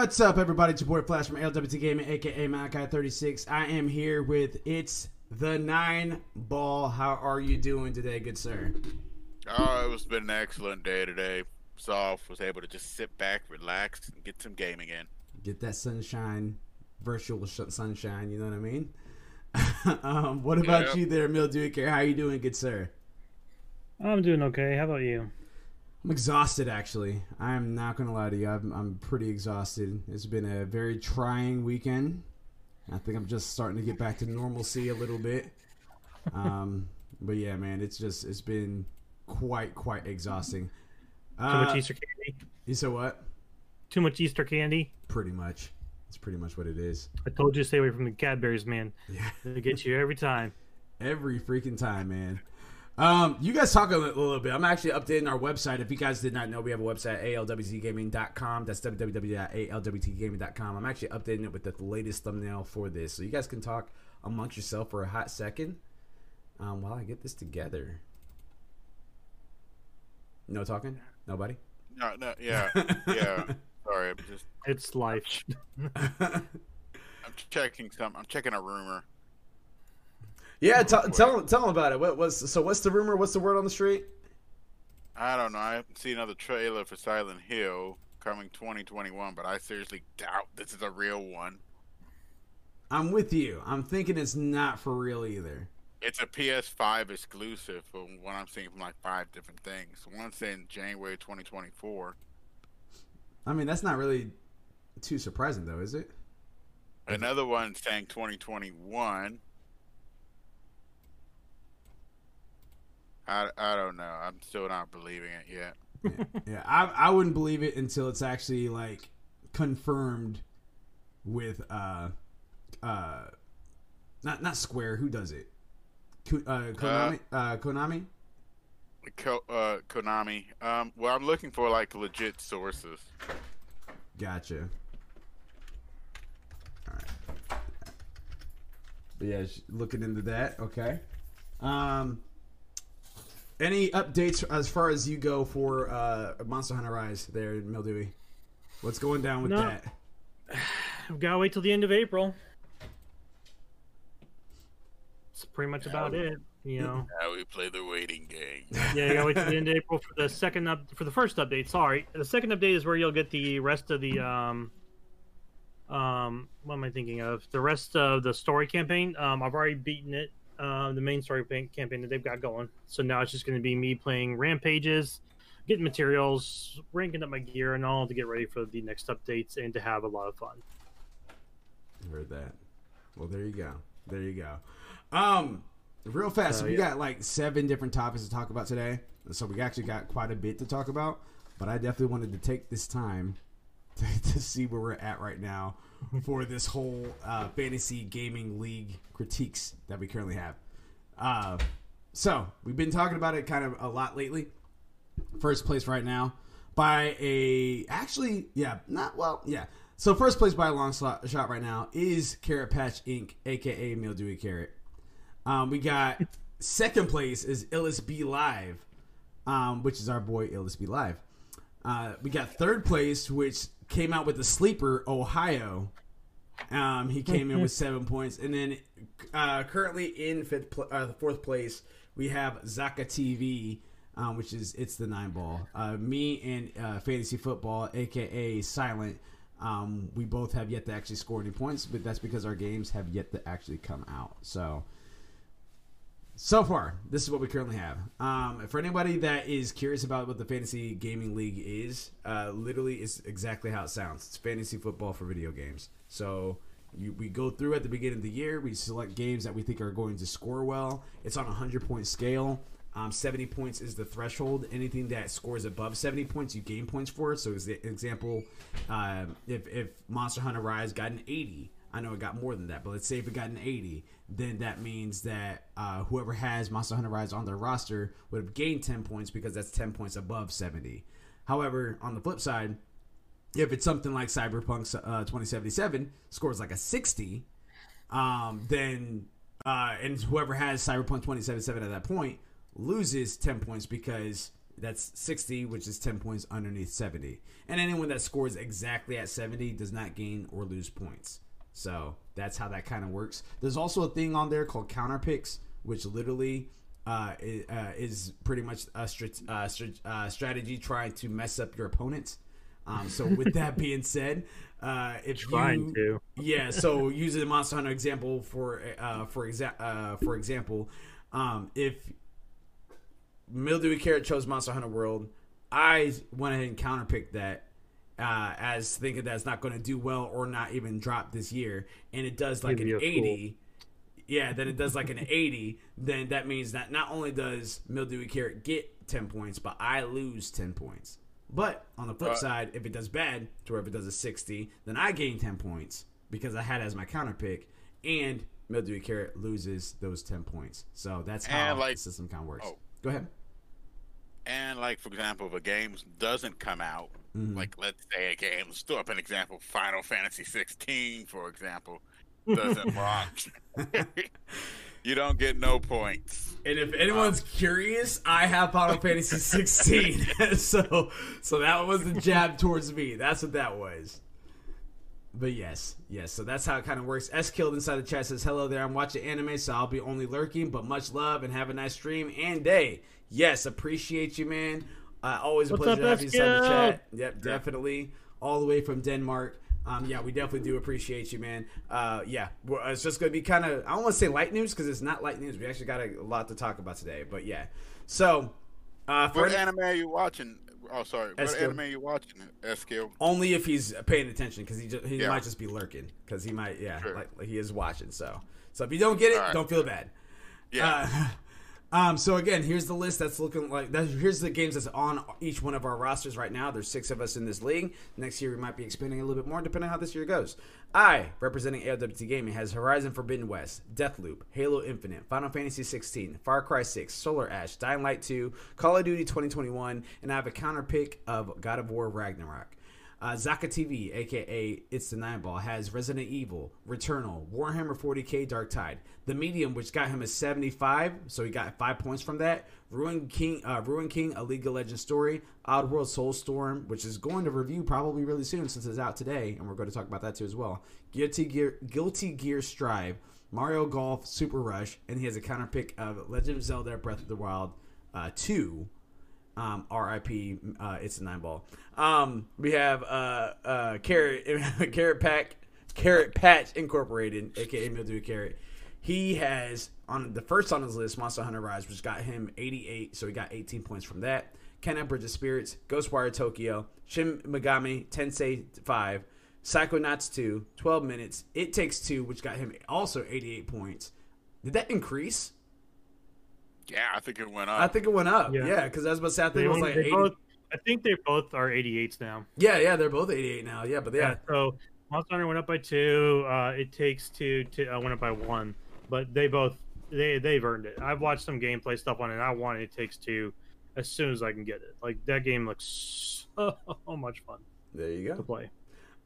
What's up, everybody? It's your boy Flash from LWT Gaming, aka Malachi36. I am here with It's the Nine Ball. How are you doing today, good sir? Oh, it's been an excellent day today. Soft was able to just sit back, relax, and get some gaming in. Get that sunshine, virtual sh- sunshine. You know what I mean? um, what about Yeah. you there, Mildewy Care? How you doing, good sir? I'm doing okay. How about you? I'm exhausted, actually. I'm not gonna lie to you. I'm, I'm pretty exhausted. It's been a very trying weekend. I think I'm just starting to get back to normalcy a little bit. Um, but yeah, man, it's just it's been quite quite exhausting. Too Uh, much Easter candy? You said what? Too much Easter candy? Pretty much. It's pretty much what it is. I told you to stay away from the Cadbury's, man. Yeah. They get you every time. Every freaking time, man. Um, you guys talk a li- little bit. I'm actually updating our website. If you guys did not know, we have a website, alwtgaming.com. That's www.alwtgaming.com. I'm actually updating it with the latest thumbnail for this. So you guys can talk amongst yourself for a hot second um, while I get this together. No talking? Nobody? No, no, yeah, yeah. Sorry, I'm just It's life. I'm checking some. I'm checking a rumor. Yeah, t- tell, tell them about it. What was So what's the rumor? What's the word on the street? I don't know. I haven't seen another trailer for Silent Hill coming 2021, but I seriously doubt this is a real one. I'm with you. I'm thinking it's not for real either. It's a PS5 exclusive from what I'm seeing from like five different things. One saying January 2024. I mean, that's not really too surprising, though, is it? Another one saying 2021. I, I don't know. I'm still not believing it yet. yeah, I I wouldn't believe it until it's actually like confirmed with uh uh not not Square. Who does it? Ko- Uh, Konami. Uh, Konami. Ko, uh, Konami. Um, well, I'm looking for like legit sources. Gotcha. All right. But yeah, looking into that. Okay. Um. Any updates as far as you go for uh, Monster Hunter Rise there, in Mildewy? What's going down with No. that? We've got to wait till the end of April. That's pretty much about it. You know, Now we play the waiting game. yeah, you gotta wait till the end of April for the second up for the first update. Sorry, the second update is where you'll get the rest of the um um what am I thinking of? The rest of the story campaign. Um, I've already beaten it. Um, the main story campaign that they've got going. So now it's just going to be me playing rampages, getting materials, ranking up my gear, and all to get ready for the next updates and to have a lot of fun. Heard that. Well, there you go. There you go. Um, real fast. So, we yeah. got like seven different topics to talk about today, so we actually got quite a bit to talk about. But I definitely wanted to take this time to, to see where we're at right now for this whole uh, fantasy gaming league critiques that we currently have. Uh, so we've been talking about it kind of a lot lately. First place right now by a actually yeah not well yeah. So first place by a long slot, shot right now is Carrot Patch Inc. aka Mildewy Carrot. Um, we got second place is Illis B Live, um, which is our boy Illis B Live. Uh, we got third place, which came out with the sleeper Ohio. Um, he came in with seven points, and then uh, currently in fifth, pl- uh, fourth place we have Zaka TV, um, which is it's the nine ball. Uh, me and uh, fantasy football, aka Silent. Um, we both have yet to actually score any points, but that's because our games have yet to actually come out. So, so far, this is what we currently have. Um, for anybody that is curious about what the fantasy gaming league is, uh, literally is exactly how it sounds. It's fantasy football for video games. So you, we go through at the beginning of the year. We select games that we think are going to score well. It's on a hundred point scale. Um, 70 points is the threshold. Anything that scores above 70 points, you gain points for. So, as the example, uh, if, if Monster Hunter Rise got an 80, I know it got more than that, but let's say if it got an 80, then that means that uh, whoever has Monster Hunter Rise on their roster would have gained 10 points because that's 10 points above 70. However, on the flip side, if it's something like Cyberpunk uh, 2077 scores like a 60, um, then uh, and whoever has Cyberpunk 2077 at that point loses 10 points because that's 60, which is 10 points underneath 70. And anyone that scores exactly at 70 does not gain or lose points. So that's how that kind of works. There's also a thing on there called counter picks, which literally uh, is, uh, is pretty much a strat- uh, strat- uh, strategy trying to mess up your opponents. Um, so with that being said, uh, if Trying you, to. yeah, so using the Monster Hunter example for uh, for exa- uh, for example, um, if Mildewy Carrot chose Monster Hunter World, I went ahead and counterpicked that uh, as thinking that it's not going to do well or not even drop this year, and it does like Give an you a fool. eighty. Yeah, then it does like an eighty. Then that means that not only does Mildewy Carrot get ten points, but I lose ten points. But on the flip Uh, side, if it does bad, to where if it does a sixty, then I gain ten points because I had it as my counter pick, and Mildewy Carrot loses those ten points. So that's how like- the system kind of works. Oh. Go ahead. And like for example, if a game doesn't come out, Mhm. like let's say a game, let's throw up an example, Final Fantasy 16, for example, doesn't launch, you don't get no points. And if anyone's curious, I have Final Fantasy 16. so so that was the jab towards me. That's what that was. But yes, yes. So that's how it kind of works. S killed inside the chat says, "Hello there. I'm watching anime, so I'll be only lurking. But much love and have a nice stream and day. Yes, appreciate you, man. Uh, always a What's pleasure up, to have you inside the chat. Yep, definitely. All the way from Denmark. Um, yeah, we definitely do appreciate you, man. Uh, yeah, well, it's just going to be kind of, I don't want to say light news because it's not light news. We actually got a, lot to talk about today. But yeah. So, uh, for What anime are you watching? Oh, sorry. What Eskill. anime are you watching? Eskill. only if he's paying attention because he, just, he Yeah. might just be lurking because he might, yeah, Sure. like, like he is watching. So, so if you don't get it, All right. don't feel bad. Yeah. Uh, um, so again, here's the list that's looking like that. Here's the games that's on each one of our rosters right now. There's six of us in this league. Next year we might be expanding a little bit more, depending on how this year goes. I, representing ALWT Gaming, has Horizon Forbidden West, Deathloop, Halo Infinite, Final Fantasy 16, Far Cry 6, Solar Ash, Dying Light 2, Call of Duty 2021, and I have a counter pick of God of War Ragnarok. Uh, Zaka TV, aka It's the Nine Ball, has Resident Evil, Returnal, Warhammer 40k Dark Tide, The Medium, which got him a 75, so he got five points from that. Ruined King, uh, Ruined King, A League of Legends story, Oddworld Soulstorm, which is going to review probably really soon since it's out today, and we're going to talk about that too as well. Guilty Gear, Guilty Gear Strive, Mario Golf, Super Rush, and he has a counter pick of Legend of Zelda: Breath of the Wild uh, 2 um, R.I.P. Uh, it's a nine ball. Um, we have uh, uh, carrot carrot pack carrot patch incorporated, aka Mildew Carrot. He has on the first on his list Monster Hunter Rise, which got him 88, so he got 18 points from that. Kena Bridge of Spirits, Ghostwire Tokyo, Shin Megami Tensei 5, Psychonauts 2, 12 minutes. It Takes Two, which got him also 88 points. Did that increase? Yeah, I think it went up. I think it went up. Yeah. Yeah, because I was about to say I They it was only- like 80. both, I think they both are 88s now. Yeah, yeah, they're both 88 now. Yeah, but yeah, So Monster Hunter went up by two. Uh, it takes two. To, uh, went up by one. But they both they they've earned it. I've watched some gameplay stuff on it. and I want it takes two as soon as I can get it. Like that game looks so much fun there you go to play.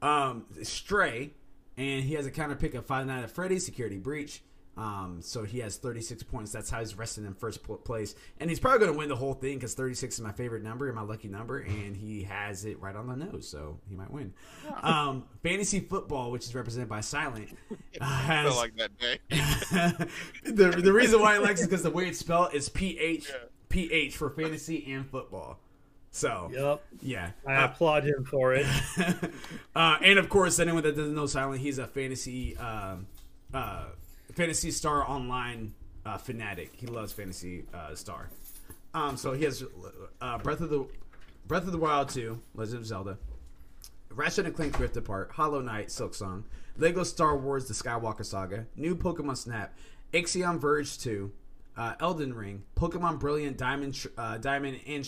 Um, Stray, and he has a counter pick of Five Nights at Freddy's Security Breach. Um, so he has 36 points. That's how he's resting in first place, and he's probably going to win the whole thing because 36 is my favorite number and my lucky number, and he has it right on the nose, so he might win. Um, fantasy football, which is represented by Silent, uh, I has feel like that day. the the reason why he likes it because the way it's spelled is P H Yeah. P H for fantasy and football. So Yep. yeah, I Uh, applaud him for it. uh, and of course, anyone that doesn't know Silent, he's a fantasy um uh, fantasy star online uh, fanatic. He loves fantasy uh, star. Um, so he has uh, Breath of the Breath of the Wild 2, Legend of Zelda, Ratchet and Clank Rift Apart, Hollow Knight, Silk Song, Lego Star Wars: The Skywalker Saga, New Pokemon Snap, Axiom Verge 2, uh, Elden Ring, Pokemon Brilliant Diamond, uh, Diamond and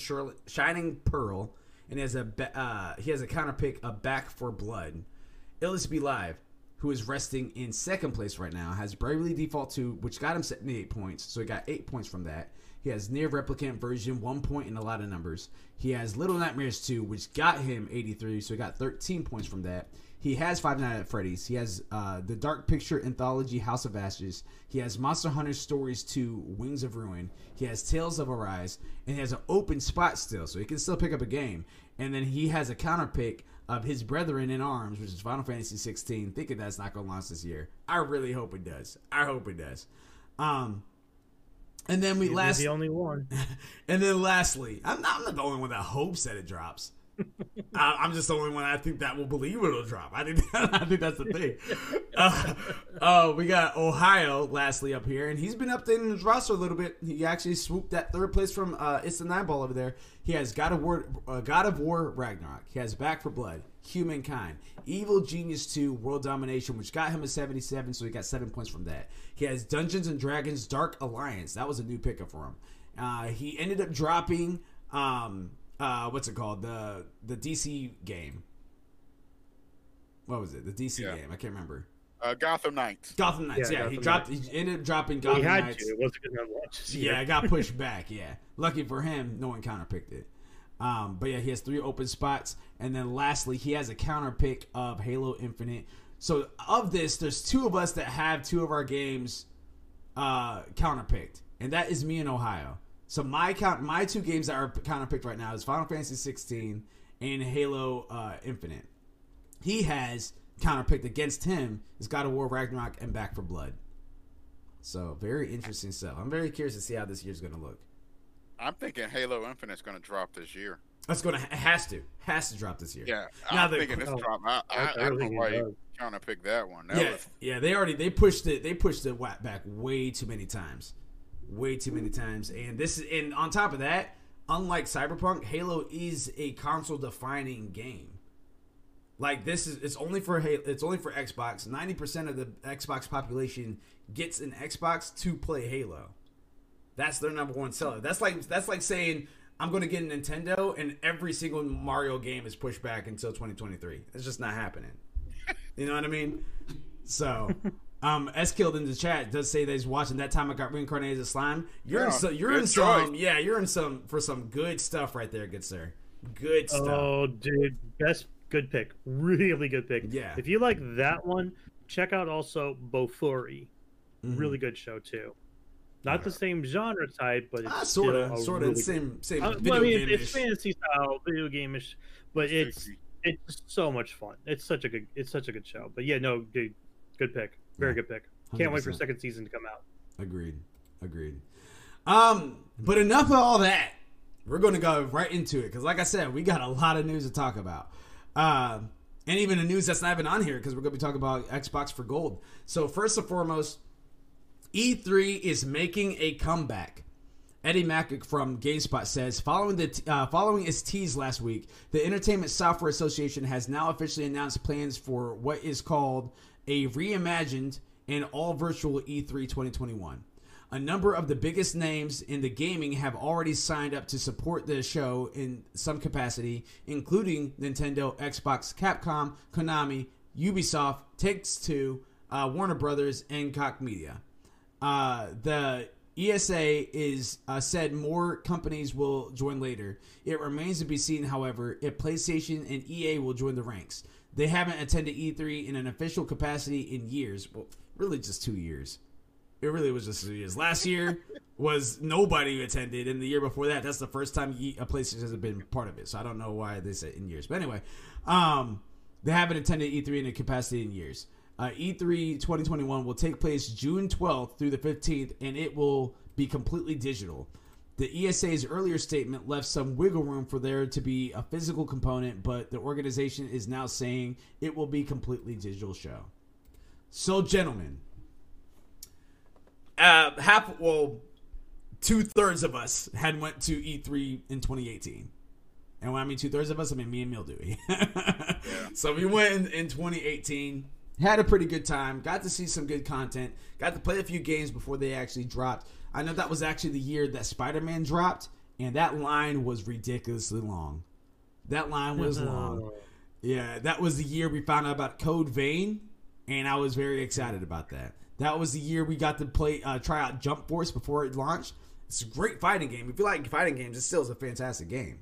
Shining Pearl, and he has a uh, he has a counter pick of Back for Blood. Illus Be Live, who is resting in second place right now, has Bravely Default 2, which got him 78 points, so he got 8 points from that. He has NieR Replicant version, 1 point in a lot of numbers. He has Little Nightmares 2, which got him 83, so he got 13 points from that. He has Five Nights at Freddy's. He has uh, the Dark Picture anthology House of Ashes. He has Monster Hunter Stories 2 Wings of Ruin. He has Tales of Arise, and he has an open spot still, so he can still pick up a game. And then he has a counter pick of his brethren in arms, which is Final Fantasy 16. Thinking that's not going to launch this year. I really hope it does. I hope it does. Um, and then we last, the only one. and then lastly, I'm not, I'm not the only one that hopes that it drops. I, I'm just the only one I think that will believe it'll drop. I think I think that's the thing. Uh, uh, we got Ohio lastly up here, and he's been updating his roster a little bit. He actually swooped that third place from uh, It's the Nine Ball over there. He has God of War, uh, God of War Ragnarok. He has Back for Blood, Humankind, Evil Genius 2, World Domination, which got him a 77, so he got seven points from that. He has Dungeons and Dragons Dark Alliance. That was a new pickup for him. Uh, he ended up dropping um, uh, what's it called? The the DC game. What was it? The DC Yeah. game. I can't remember. Uh, Gotham Knights. Gotham Knights. Yeah, Yeah, he Gotham dropped. He ended up dropping Gotham he had Knights. to. It wasn't going to launch. Yeah, it got pushed back. Yeah, lucky for him, no one counter picked it. Um, but yeah, he has three open spots, and then lastly, he has a counter pick of Halo Infinite. So of this, there's two of us that have two of our games uh, counter picked, and that is me in Ohio. So my count, my two games that are counter picked right now is Final Fantasy 16 and Halo uh, Infinite. He has counter picked against him is God of War Ragnarok and Back for Blood. So very interesting stuff. I'm very curious to see how this year's going to look. I'm thinking Halo Infinite's going to drop this year. That's going to it has to has to drop this year. Yeah, Now I'm the- thinking this oh, drop. I, I, I I, don't know why you does. trying to pick that one. That yeah, was yeah. They already they pushed it. They pushed it back way too many times, way too many times. And this is and on top of that, unlike Cyberpunk, Halo is a console defining game. Like this is it's only for Halo, it's only for Xbox. Ninety percent of the Xbox population gets an Xbox to play Halo. That's their number one seller. That's like that's like saying I'm going to get a Nintendo and every single Mario game is pushed back until 2023. It's just not happening. You know what I mean? So, um, S killed in the chat does say that he's watching that time I got reincarnated as slime. You're in some, you're in some, choice. yeah, you're in some for some good stuff right there, good sir. Good stuff. Oh, dude, best good pick. Really good pick. Yeah. If you like that one, check out also Bofuri. Mhm. Really good show too. Not the same genre type, but it's sort of, a sort of really same, same Uh, video well, I mean, game it's, it's fantasy style, video game-ish, but it's it's so much fun. It's such a good it's such a good show. But yeah, no, dude, good pick, very Yeah. good pick. Can't wait for second season to come out. Agreed. Agreed. Um, but enough of all that. We're going to go right into it because, like I said, we got a lot of news to talk about. Um, and even the news that's not even on here because we're going to be talking about Xbox for Gold. So first and foremost, E3 is making a comeback. Eddie Mack from GameSpot says, following the uh, following its tease last week, the Entertainment Software Association has now officially announced plans for what is called a reimagined and all virtual E E3 2021. A number of the biggest names in the gaming have already signed up to support the show in some capacity, including Nintendo, Xbox, Capcom, Konami, Ubisoft, Takes Two, uh, Warner Brothers, and Koch Media. Uh, the ESA is uh, said more companies will join later. It remains to be seen, however, if PlayStation and EA will join the ranks. They haven't attended E3 in an official capacity in years. Well, really, just two years. It really was just two years. Last year was nobody attended, and the year before that, that's the first time a PlayStation has been part of it. So I don't know why they said in years. But anyway, um, they haven't attended E3 in a capacity in years. Uh, E3 2021 will take place June 12th through the 15th, and it will be completely digital. The ESA's earlier statement left some wiggle room for there to be a physical component, but the organization is now saying it will be completely digital show. So, gentlemen, uh, half well, two thirds of us had went to E3 in 2018. And when I mean two thirds of us, I mean me and Mildewy. So we went in, in 2018, had a pretty good time, got to see some good content, got to play a few games before they actually dropped. I know that was actually the year that Spider Man dropped, and that line was ridiculously long. That line was long. Yeah, that was the year we found out about Code Vein, and I was very excited about that. That was the year we got to play, uh, try out Jump Force before it launched. It's a great fighting game. If you like fighting games, it still is a fantastic game.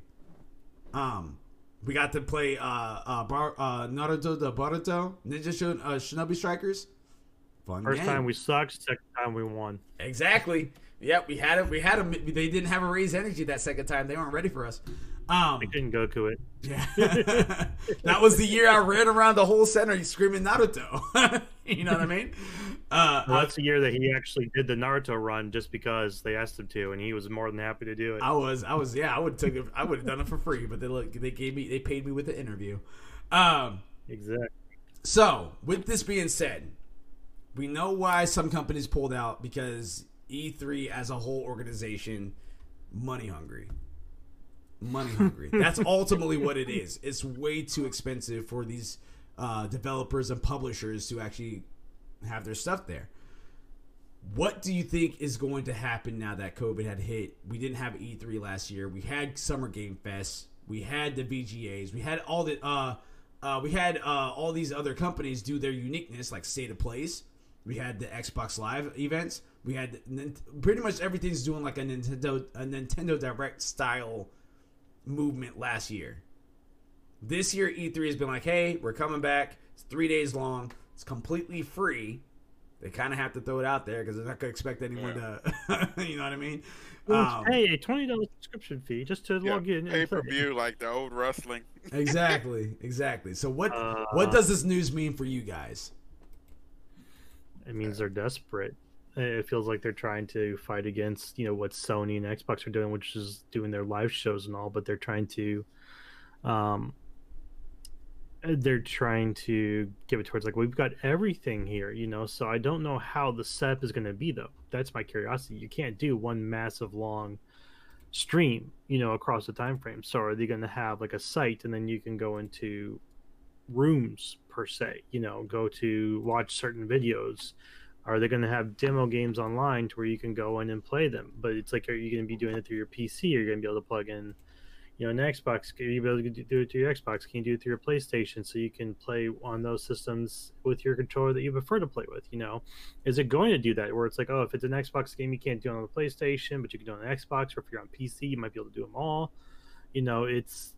Um, We got to play uh, uh, Bar- uh, Naruto the Boruto Ninja Shin- uh, Shinobi Strikers. Fun First game. time we sucked, second time we won. Exactly. Yep, we had it. We had them. They didn't have a raised energy that second time. They weren't ready for us. Um, I couldn't Goku it. yeah, that was the year I ran around the whole center screaming Naruto. you know what I mean? Uh, Well, that's the year that he actually did the Naruto run just because they asked him to, and he was more than happy to do it. I was, I was, yeah, I would took it. I would have done it for free, but they look, they gave me, they paid me with the interview. Um, Exactly. So, with this being said, we know why some companies pulled out because E3 as a whole organization, money hungry. Money hungry. That's ultimately what it is. It's way too expensive for these uh, developers and publishers to actually have their stuff there. What do you think is going to happen now that COVID had hit? We didn't have E3 last year. We had Summer Game Fest. We had the VGAs. We had all the uh, uh, we had uh, all these other companies do their uniqueness, like State of Plays. We had the Xbox Live events. We had pretty much everything's doing like a Nintendo a Nintendo Direct style movement last year. This year, E3 has been like, hey, we're coming back. It's three days long. It's completely free. They kind of have to throw it out there because they're not going to expect anyone to, you know what I mean? Um, Hey, a twenty dollars subscription fee just to Yeah, log in. pay per view like the old wrestling. exactly, exactly. So what Uh, what does this news mean for you guys? It means they're desperate. It feels like they're trying to fight against, you know, what Sony and Xbox are doing, which is doing their live shows and all, but they're trying to um they're trying to give it towards like we've got everything here, you know. So I don't know how the setup is going to be though. That's my curiosity. You can't do one massive long stream, you know, across the time frame. So are they going to have like a site and then you can go into rooms per se, you know, go to watch certain videos? Are they going to have demo games online to where you can go in and play them? But it's like, are you going to be doing it through your PC? Are you going to be able to plug in, you know, an Xbox? Can you be able to do it through your Xbox? Can you do it through your PlayStation so you can play on those systems with your controller that you prefer to play with? You know, is it going to do that where it's like, oh, if it's an Xbox game, you can't do it on the PlayStation, but you can do it on the Xbox, or if you're on PC, you might be able to do them all. You know, it's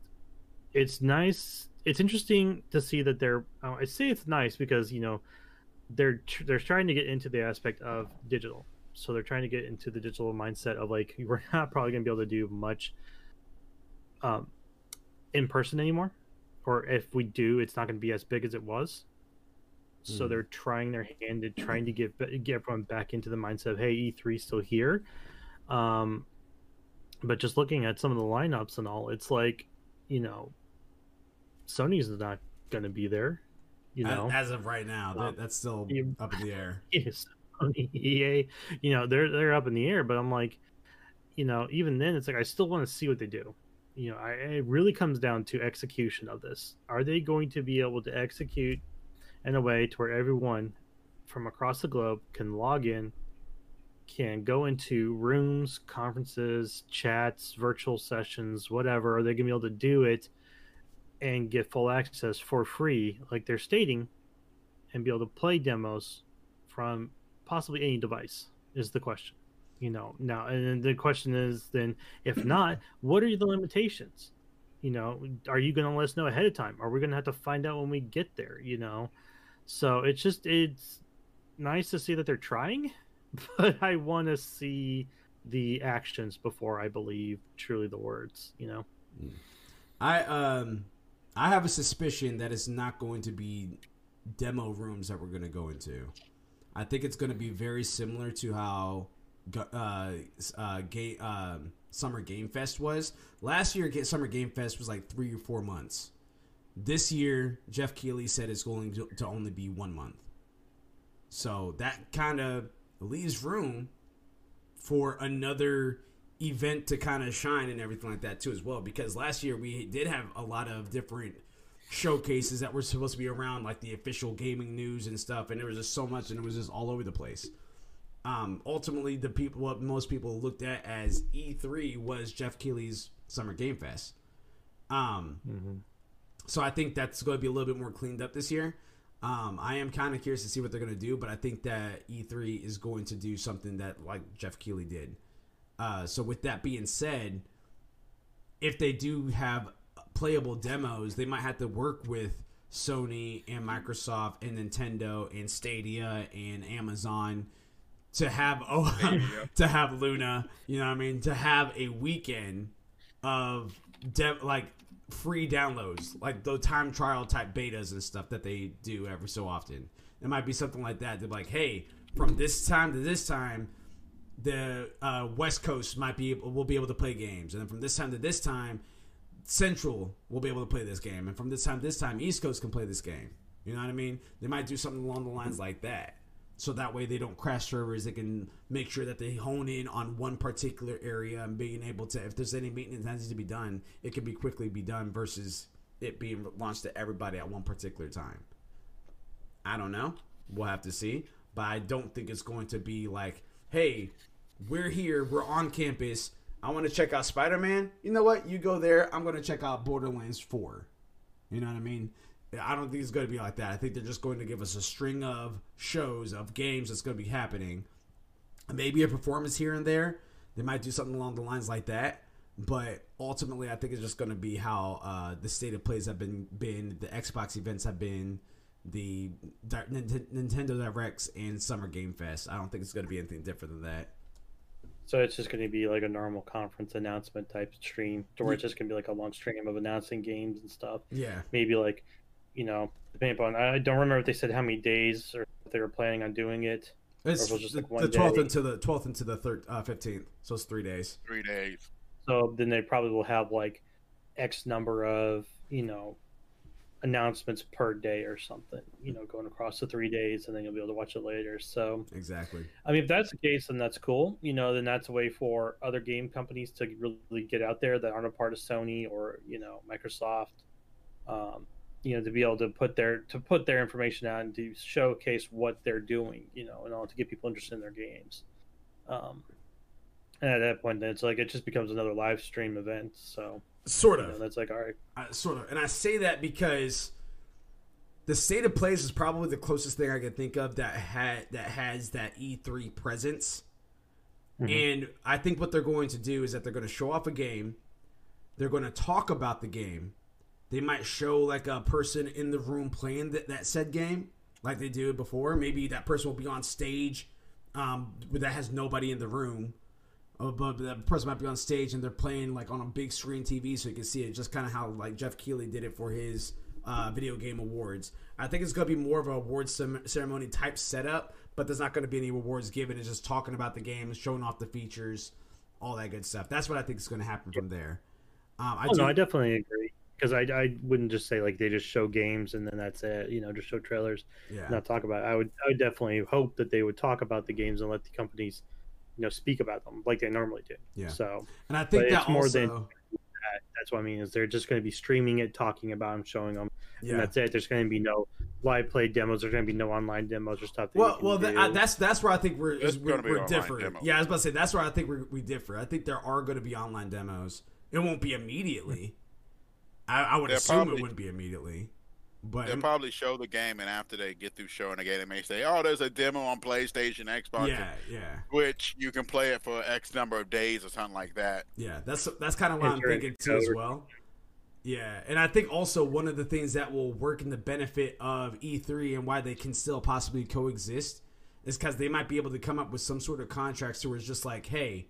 it's nice. It's interesting to see that they're. I say it's nice because you know they're tr- they're trying to get into the aspect of digital. So they're trying to get into the digital mindset of like we're not probably going to be able to do much um, in person anymore, or if we do, it's not going to be as big as it was. So Mhm. they're trying their hand at trying to get get everyone back into the mindset of hey, E3 still here. Um, but just looking at some of the lineups and all, it's like, you know, Sony's not going to be there. You know, as, as of right now, that, Um, that's still you- up in the air. yes, EA, you know, they're they're up in the air. But I'm like, you know, even then, it's like I still want to see what they do. You know, I, it really comes down to execution of this. Are they going to be able to execute in a way to where everyone from across the globe can log in, can go into rooms, conferences, chats, virtual sessions, whatever? Are they going to be able to do it and get full access for free, like they're stating, and be able to play demos from possibly any device? Is the question. You know, now, and then the question is then, if not, what are the limitations? You know, are you going to let us know ahead of time? Are we going to have to find out when we get there? You know, so it's just it's nice to see that they're trying, but I want to see the actions before I believe truly the words. You know, I um I have a suspicion that it's not going to be demo rooms that we're going to go into. I think it's going to be very similar to how uh uh um Summer Game Fest was. Last year Summer Game Fest was like 3 or 4 months. This year Jeff Keighley said it's going to, only be 1 month. So that kind of leaves room for another event to kind of shine and everything like that too as well because last year we did have a lot of different showcases that were supposed to be around like the official gaming news and stuff and there was just so much and it was just all over the place um ultimately the people what most people looked at as E3 was Jeff Keighley's Summer Game Fest um so I think that's going to be a little bit more cleaned up this year. Um, I am kind of curious to see what they're going to do, but I think that E3 is going to do something that like Jeff Keighley did. Uh, so with that being said, if they do have playable demos, they might have to work with Sony and Microsoft and Nintendo and Stadia and Amazon to have oh to have Luna, you know what I mean, to have a weekend of de- like free downloads, like the time trial type betas and stuff that they do every so often. It might be something like that. They're like, hey, from this time to this time, the uh, West Coast might be able, will be able to play games, and then from this time to this time, Central will be able to play this game, and from this time to this time, East Coast can play this game. You know what I mean? They might do something along the lines like that, so that way they don't crash servers. They can make sure that they hone in on one particular area and being able to, if there's any maintenance that needs to be done, it can be quickly be done versus it being launched to everybody at one particular time. I don't know. We'll have to see, but I don't think it's going to be like, hey, we're here, we're on campus. I want to check out Spider Man. You know what? You go there. I'm going to check out Borderlands 4. You know what I mean? I don't think it's going to be like that. I think they're just going to give us a string of shows, of games that's going to be happening. Maybe a performance here and there. They might do something along the lines like that. But ultimately, I think it's just going to be how uh, the state of plays have been, been, the Xbox events have been, the Nintendo Directs, and Summer Game Fest. I don't think it's going to be anything different than that. So it's just going to be like a normal conference announcement type stream, where it's just going to be like a long stream of announcing games and stuff. Yeah. Maybe like, you know, depending upon. I don't remember if they said how many days or if they were planning on doing it. It's it just like the twelfth into the twelfth into the third uh, fifteenth, so it's three days. Three days. So then they probably will have like X number of you know announcements per day or something, you know, going across the three days, and then you'll be able to watch it later. So exactly. I mean, if that's the case, then that's cool. You know, then that's a way for other game companies to really get out there that aren't a part of Sony or you know Microsoft. Um, you know, to be able to put their to put their information out and to showcase what they're doing. You know, and all to get people interested in their games. Um, and at that point, then it's like it just becomes another live stream event. So Sort of. You know, that's like all right. I, sort of, and I say that because the state of plays is probably the closest thing I can think of that had that has that E3 presence. Mm-hmm. And I think what they're going to do is that they're going to show off a game. They're going to talk about the game. They might show like a person in the room playing that, that said game, like they did before. Maybe that person will be on stage um, that has nobody in the room but the person might be on stage and they're playing like on a big screen TV, so you can see it. Just kind of how like Jeff Keighley did it for his uh, video game awards. I think it's going to be more of a awards ceremony type setup, but there's not going to be any awards given. It's just talking about the game, showing off the features, all that good stuff. That's what I think is going to happen from there. Um, I oh, do... no, I definitely agree because I, I wouldn't just say like they just show games and then that's it. You know, just show trailers, yeah. not talk about. It. I would I would definitely hope that they would talk about the games and let the companies you know speak about them like they normally do. Yeah. So and I think that more also... than that. That's what I mean is they're just going to be streaming it, talking about them, showing them, yeah. and that's it. There's going to be no live play demos. There's going to be no online demos or stuff. That well, well, the, I, that's that's where I think we're we're, we're different. Yeah, I was about to say that's where I think we we differ. I think there are going to be online demos. It won't be immediately. I, I would assume probably, it wouldn't be immediately. But they'll probably show the game, and after they get through showing the game, they may say, "Oh, there's a demo on PlayStation, Xbox, yeah, yeah, which you can play it for X number of days or something like that." Yeah, that's that's kind of what I'm thinking too as well. Yeah, and I think also one of the things that will work in the benefit of E3 and why they can still possibly coexist is because they might be able to come up with some sort of contracts where it's just like, hey,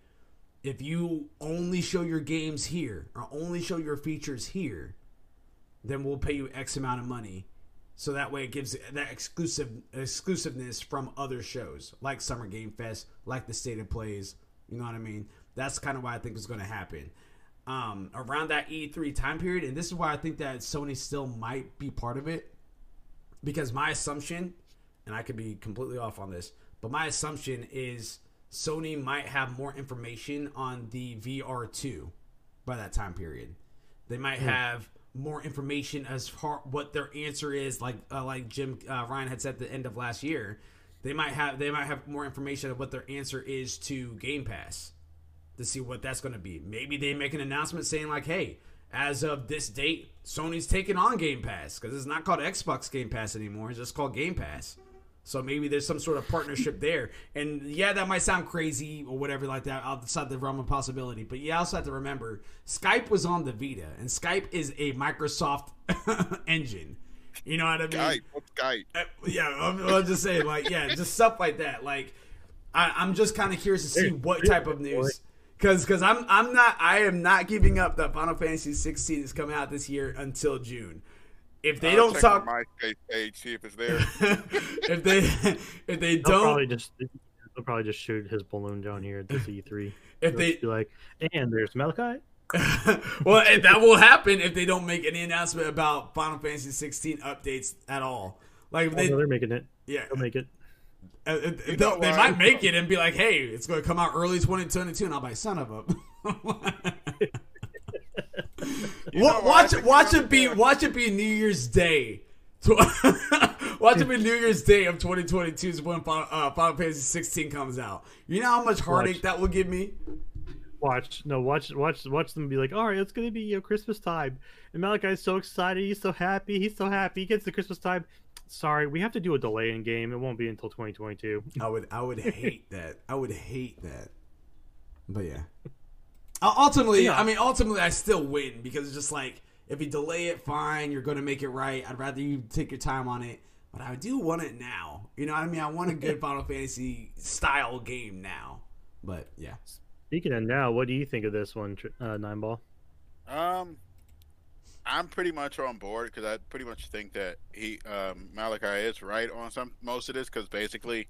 if you only show your games here or only show your features here, then we'll pay you X amount of money. So that way it gives that exclusive exclusiveness from other shows like Summer Game Fest, like the State of Plays. You know what I mean? That's kind of why I think is going to happen. Um, around that E3 time period, and this is why I think that Sony still might be part of it. Because my assumption, and I could be completely off on this, but my assumption is Sony might have more information on the VR2 by that time period. They might mm. have more information as far what their answer is like uh, like Jim uh, Ryan had said at the end of last year they might have they might have more information of what their answer is to Game Pass to see what that's going to be. Maybe they make an announcement saying like hey as of this date Sony's taking on Game Pass because it's not called Xbox Game Pass anymore it's just called Game Pass So maybe there's some sort of partnership there. And yeah, that might sound crazy or whatever like that outside the realm of possibility. But you also have to remember Skype was on the Vita, and Skype is a Microsoft engine. You know what I mean? Skype, what's Skype? Uh, yeah, I'm, I'm just saying, like, yeah, just stuff like that. Like, I, I'm just kind of curious to see what type of news. Cause, cause I'm, I'm not, I am not giving up that Final Fantasy 16 is coming out this year until June. If they I'll don't check talk, my MySpace page, see if it's there. if they, if they They'll don't, probably just they'll probably just shoot his balloon down here at this E3. if They'll they, be like, and there's Malachi. well, and that will happen if they don't make any announcement about Final Fantasy 16 updates at all. Like, if Oh, they, no, they're making it. yeah, They'll make it. Uh, uh, they'll- they might make it and be like, "Hey, it's going to come out early 2022," and I'll buy like, "Son of a." You know Wa- why I watch it. Watch it be. there? Watch it be New Year's Day. Watch it be New Year's Day of 2022 is when Final, uh, Final Fantasy 16 comes out. You know how much heartache Watch. that will give me. Watch no, watch watch watch them be like, all right, it's gonna be you know, Christmas time, and Malachi's so excited, he's so happy, he's so happy. He gets the Christmas time. Sorry, we have to do a delay in game. It won't be until 2022. I would. I would hate that. I would hate that. But yeah. Uh, Ultimately, Yeah. I mean, ultimately, I still win because it's just like if you delay it, fine. You're going to make it right. I'd rather you take your time on it. But I do want it now. You know what I mean? I want a good Final Fantasy style game now. But yeah. Speaking of now, what do you think of this one, Tr- uh, Nine Ball? Um, I'm pretty much on board because I pretty much think that he um, Malachi is right on some most of this because basically,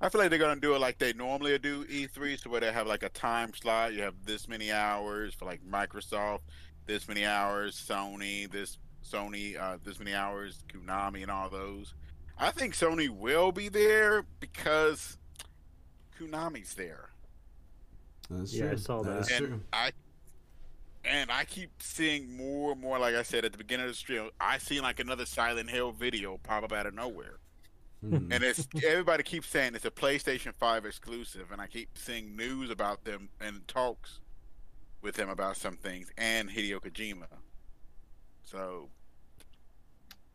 I feel like they're gonna do it like they normally do E3, so where they have like a time slot. You have this many hours for like Microsoft, this many hours Sony, this Sony, uh, this many hours Konami, and all those. I think Sony will be there because Konami's there. That's Yeah, I saw that. That's And true. I and I keep seeing more and more. Like I said at the beginning of the stream, I see like another Silent Hill video pop up out of nowhere, Mhm. and it's everybody keeps saying it's a PlayStation Five exclusive, and I keep seeing news about them and talks with him about some things and Hideo Kojima. So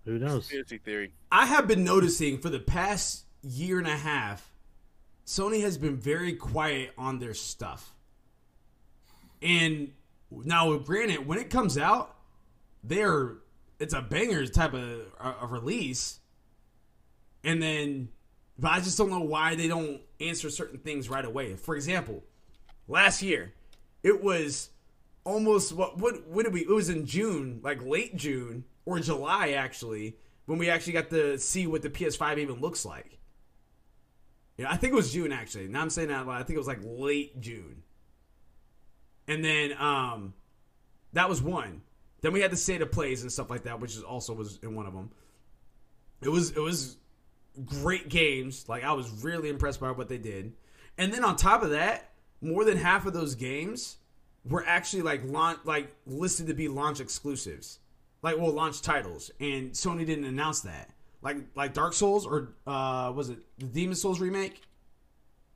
Who knows? conspiracy theory. I have been noticing for the past year and a half, Sony has been very quiet on their stuff. And now, granted, when it comes out, they're it's a banger type of a, a release. And then, but I just don't know why they don't answer certain things right away. For example, last year, it was almost what what did we? It was in June, like late June or July, actually, when we actually got to see what the PS5 even looks like. Yeah, I think it was June actually. Now I'm saying that. I think it was like late June. And then um that was one. Then we had the state of plays and stuff like that, which is also was in one of them. It was it was great games. Like I was really impressed by what they did. And then on top of that, more than half of those games were actually like launch like listed to be launch exclusives. Like well launch titles. And Sony didn't announce that. Like like Dark Souls or uh was it the Demon Souls remake?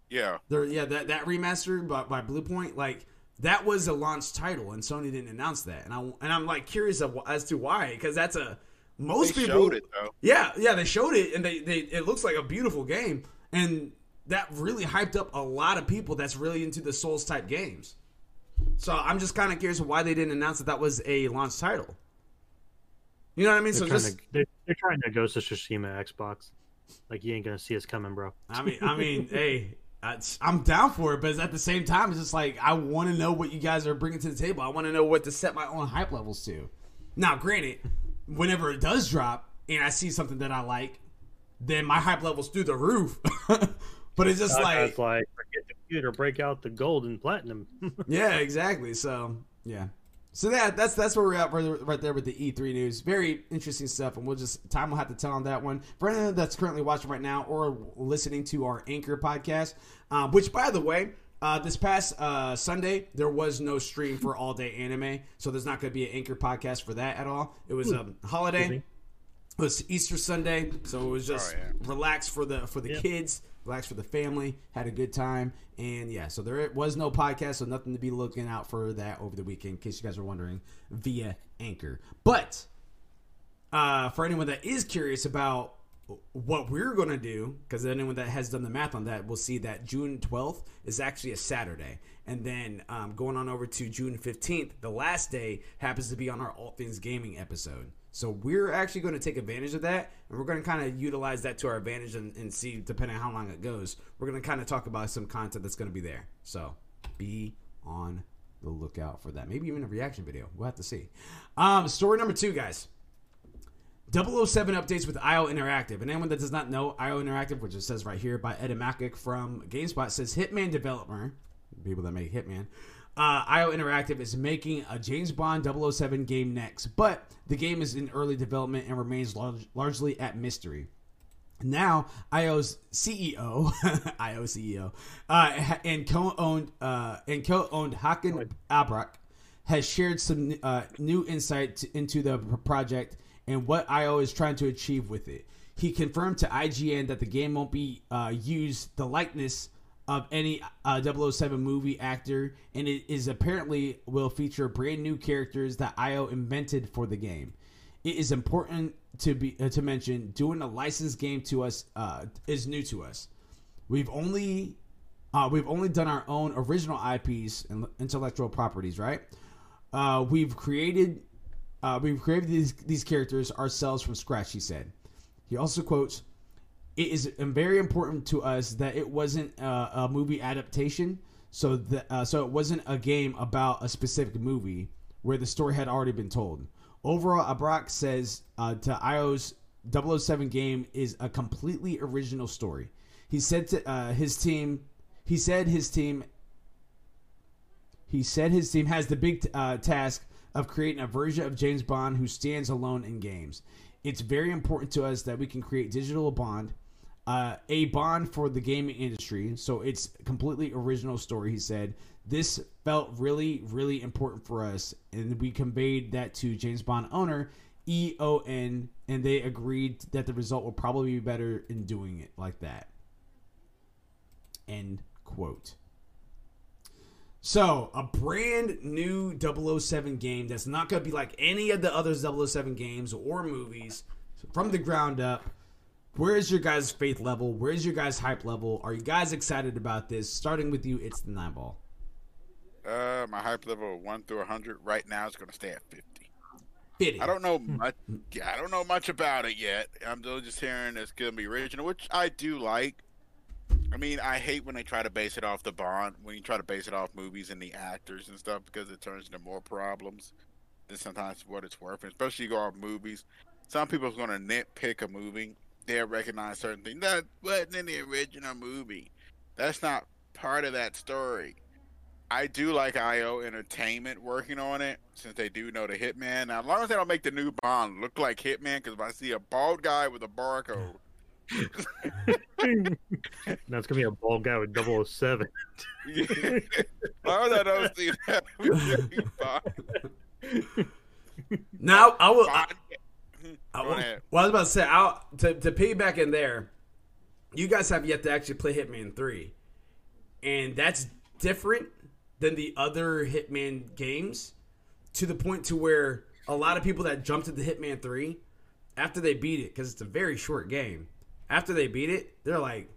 Yeah, There, yeah, that that remaster by, by Bluepoint, like that was a launch title, and Sony didn't announce that, and I and I'm like curious of, as to why, because that's a most they people showed it though. yeah, yeah, they showed it, and they, they it looks like a beautiful game, and that really hyped up a lot of people that's really into the Souls type games. So I'm just kind of curious why they didn't announce that that was a launch title. You know what I mean? They're, So just to, they're, they're trying to Ghost of Tsushima Xbox. Like you ain't gonna see us coming, bro. I mean, I mean, hey, that's- I'm down for it, but at the same time, it's just like I want to know what you guys are bringing to the table. I want to know what to set my own hype levels to. Now, granted, whenever it does drop and I see something that I like, then my hype levels through the roof. but it's just like, it's like forget the computer, break out the gold and platinum. yeah, exactly. So, yeah. So that that's that's where we're at right there with the E3 news. Very interesting stuff, and we'll just time will have to tell on that one. For anyone that's currently watching right now or listening to our Anchor podcast, uh, which by the way, uh, this past uh, Sunday there was no stream for all day anime, so there's not going to be an Anchor podcast for that at all. It was a holiday. It was Easter Sunday, so it was just Oh, yeah. relax for the for the Yeah. kids, relax for the family, had a good time, and yeah. So there was no podcast, so nothing to be looking out for that over the weekend, in case you guys are wondering, via Anchor. But uh, for anyone that is curious about what we're going to do, because anyone that has done the math on that will see that June 12th is actually a Saturday. And then um, going on over to June 15th, the last day happens to be on our All Things Gaming episode. So we're actually going to take advantage of that, and we're going to kind of utilize that to our advantage and, and see, depending on how long it goes, we're going to kind of talk about some content that's going to be there. So be on the lookout for that. Maybe even a reaction video. We'll have to see. Um, story number two, guys. 007 updates with IO Interactive. And anyone that does not know IO Interactive, which it says right here by Ed Makuch from GameSpot, says Hitman developer, people that make Hitman, uh, IO Interactive is making a James Bond 007 game next, but the game is in early development and remains large, largely at mystery. Now, IO's CEO, IO CEO, uh, and co-owned uh, and co-owned Hakan Abrak has shared some uh, new insight to, into the project and what IO is trying to achieve with it. He confirmed to IGN that the game won't be uh, used the likeness of any uh, 007 movie actor, and it is apparently will feature brand new characters that IO invented for the game. It is important to be uh, to mention doing a licensed game to us uh, is new to us. We've only uh, we've only done our own original IPs and intellectual properties, right? Uh, we've created uh, we've created these these characters ourselves from scratch. He said. He also quotes, "It is very important to us that it wasn't uh, a movie adaptation, so that uh, so it wasn't a game about a specific movie where the story had already been told. Overall, Abrak says uh, to IO's 007 game is a completely original story. He said to uh, his team, he said his team, he said his team has the big uh, task of creating a version of James Bond who stands alone in games. It's very important to us that we can create digital Bond, uh, a Bond for the gaming industry. So it's completely original story. He said this felt really, really important for us, and we conveyed that to James Bond owner EON, and they agreed that the result will probably be better in doing it like that. End quote. So, a brand new 007 game that's not going to be like any of the other 007 games or movies from the ground up. Where is your guys' faith level? Where's your guys' hype level? Are you guys excited about this? Starting with you, it's the nine ball. Uh, my hype level one through hundred right now is going to stay at fifty. 50. I don't know much. Yeah, I don't know much about it yet. I'm still just hearing it's going to be original, which I do like. I mean, I hate when they try to base it off the Bond, when you try to base it off movies and the actors and stuff, because it turns into more problems than sometimes what it's worth. And especially you go off movies. Some people are going to nitpick a movie. They'll recognize certain things. That wasn't in the original movie. That's not part of that story. I do like IO Entertainment working on it since they do know the Hitman. Now, as long as they don't make the new Bond look like Hitman, because if I see a bald guy with a barcode, That's gonna be a bald guy with 007. yeah. as long as I don't see that, we'll be fine. Now, I will. I, I will well, I was about to say, I'll, to, to piggyback in there, you guys have yet to actually play Hitman 3. And that's different than the other Hitman games to the point to where a lot of people that jumped into Hitman 3, after they beat it, because it's a very short game, after they beat it, they're like,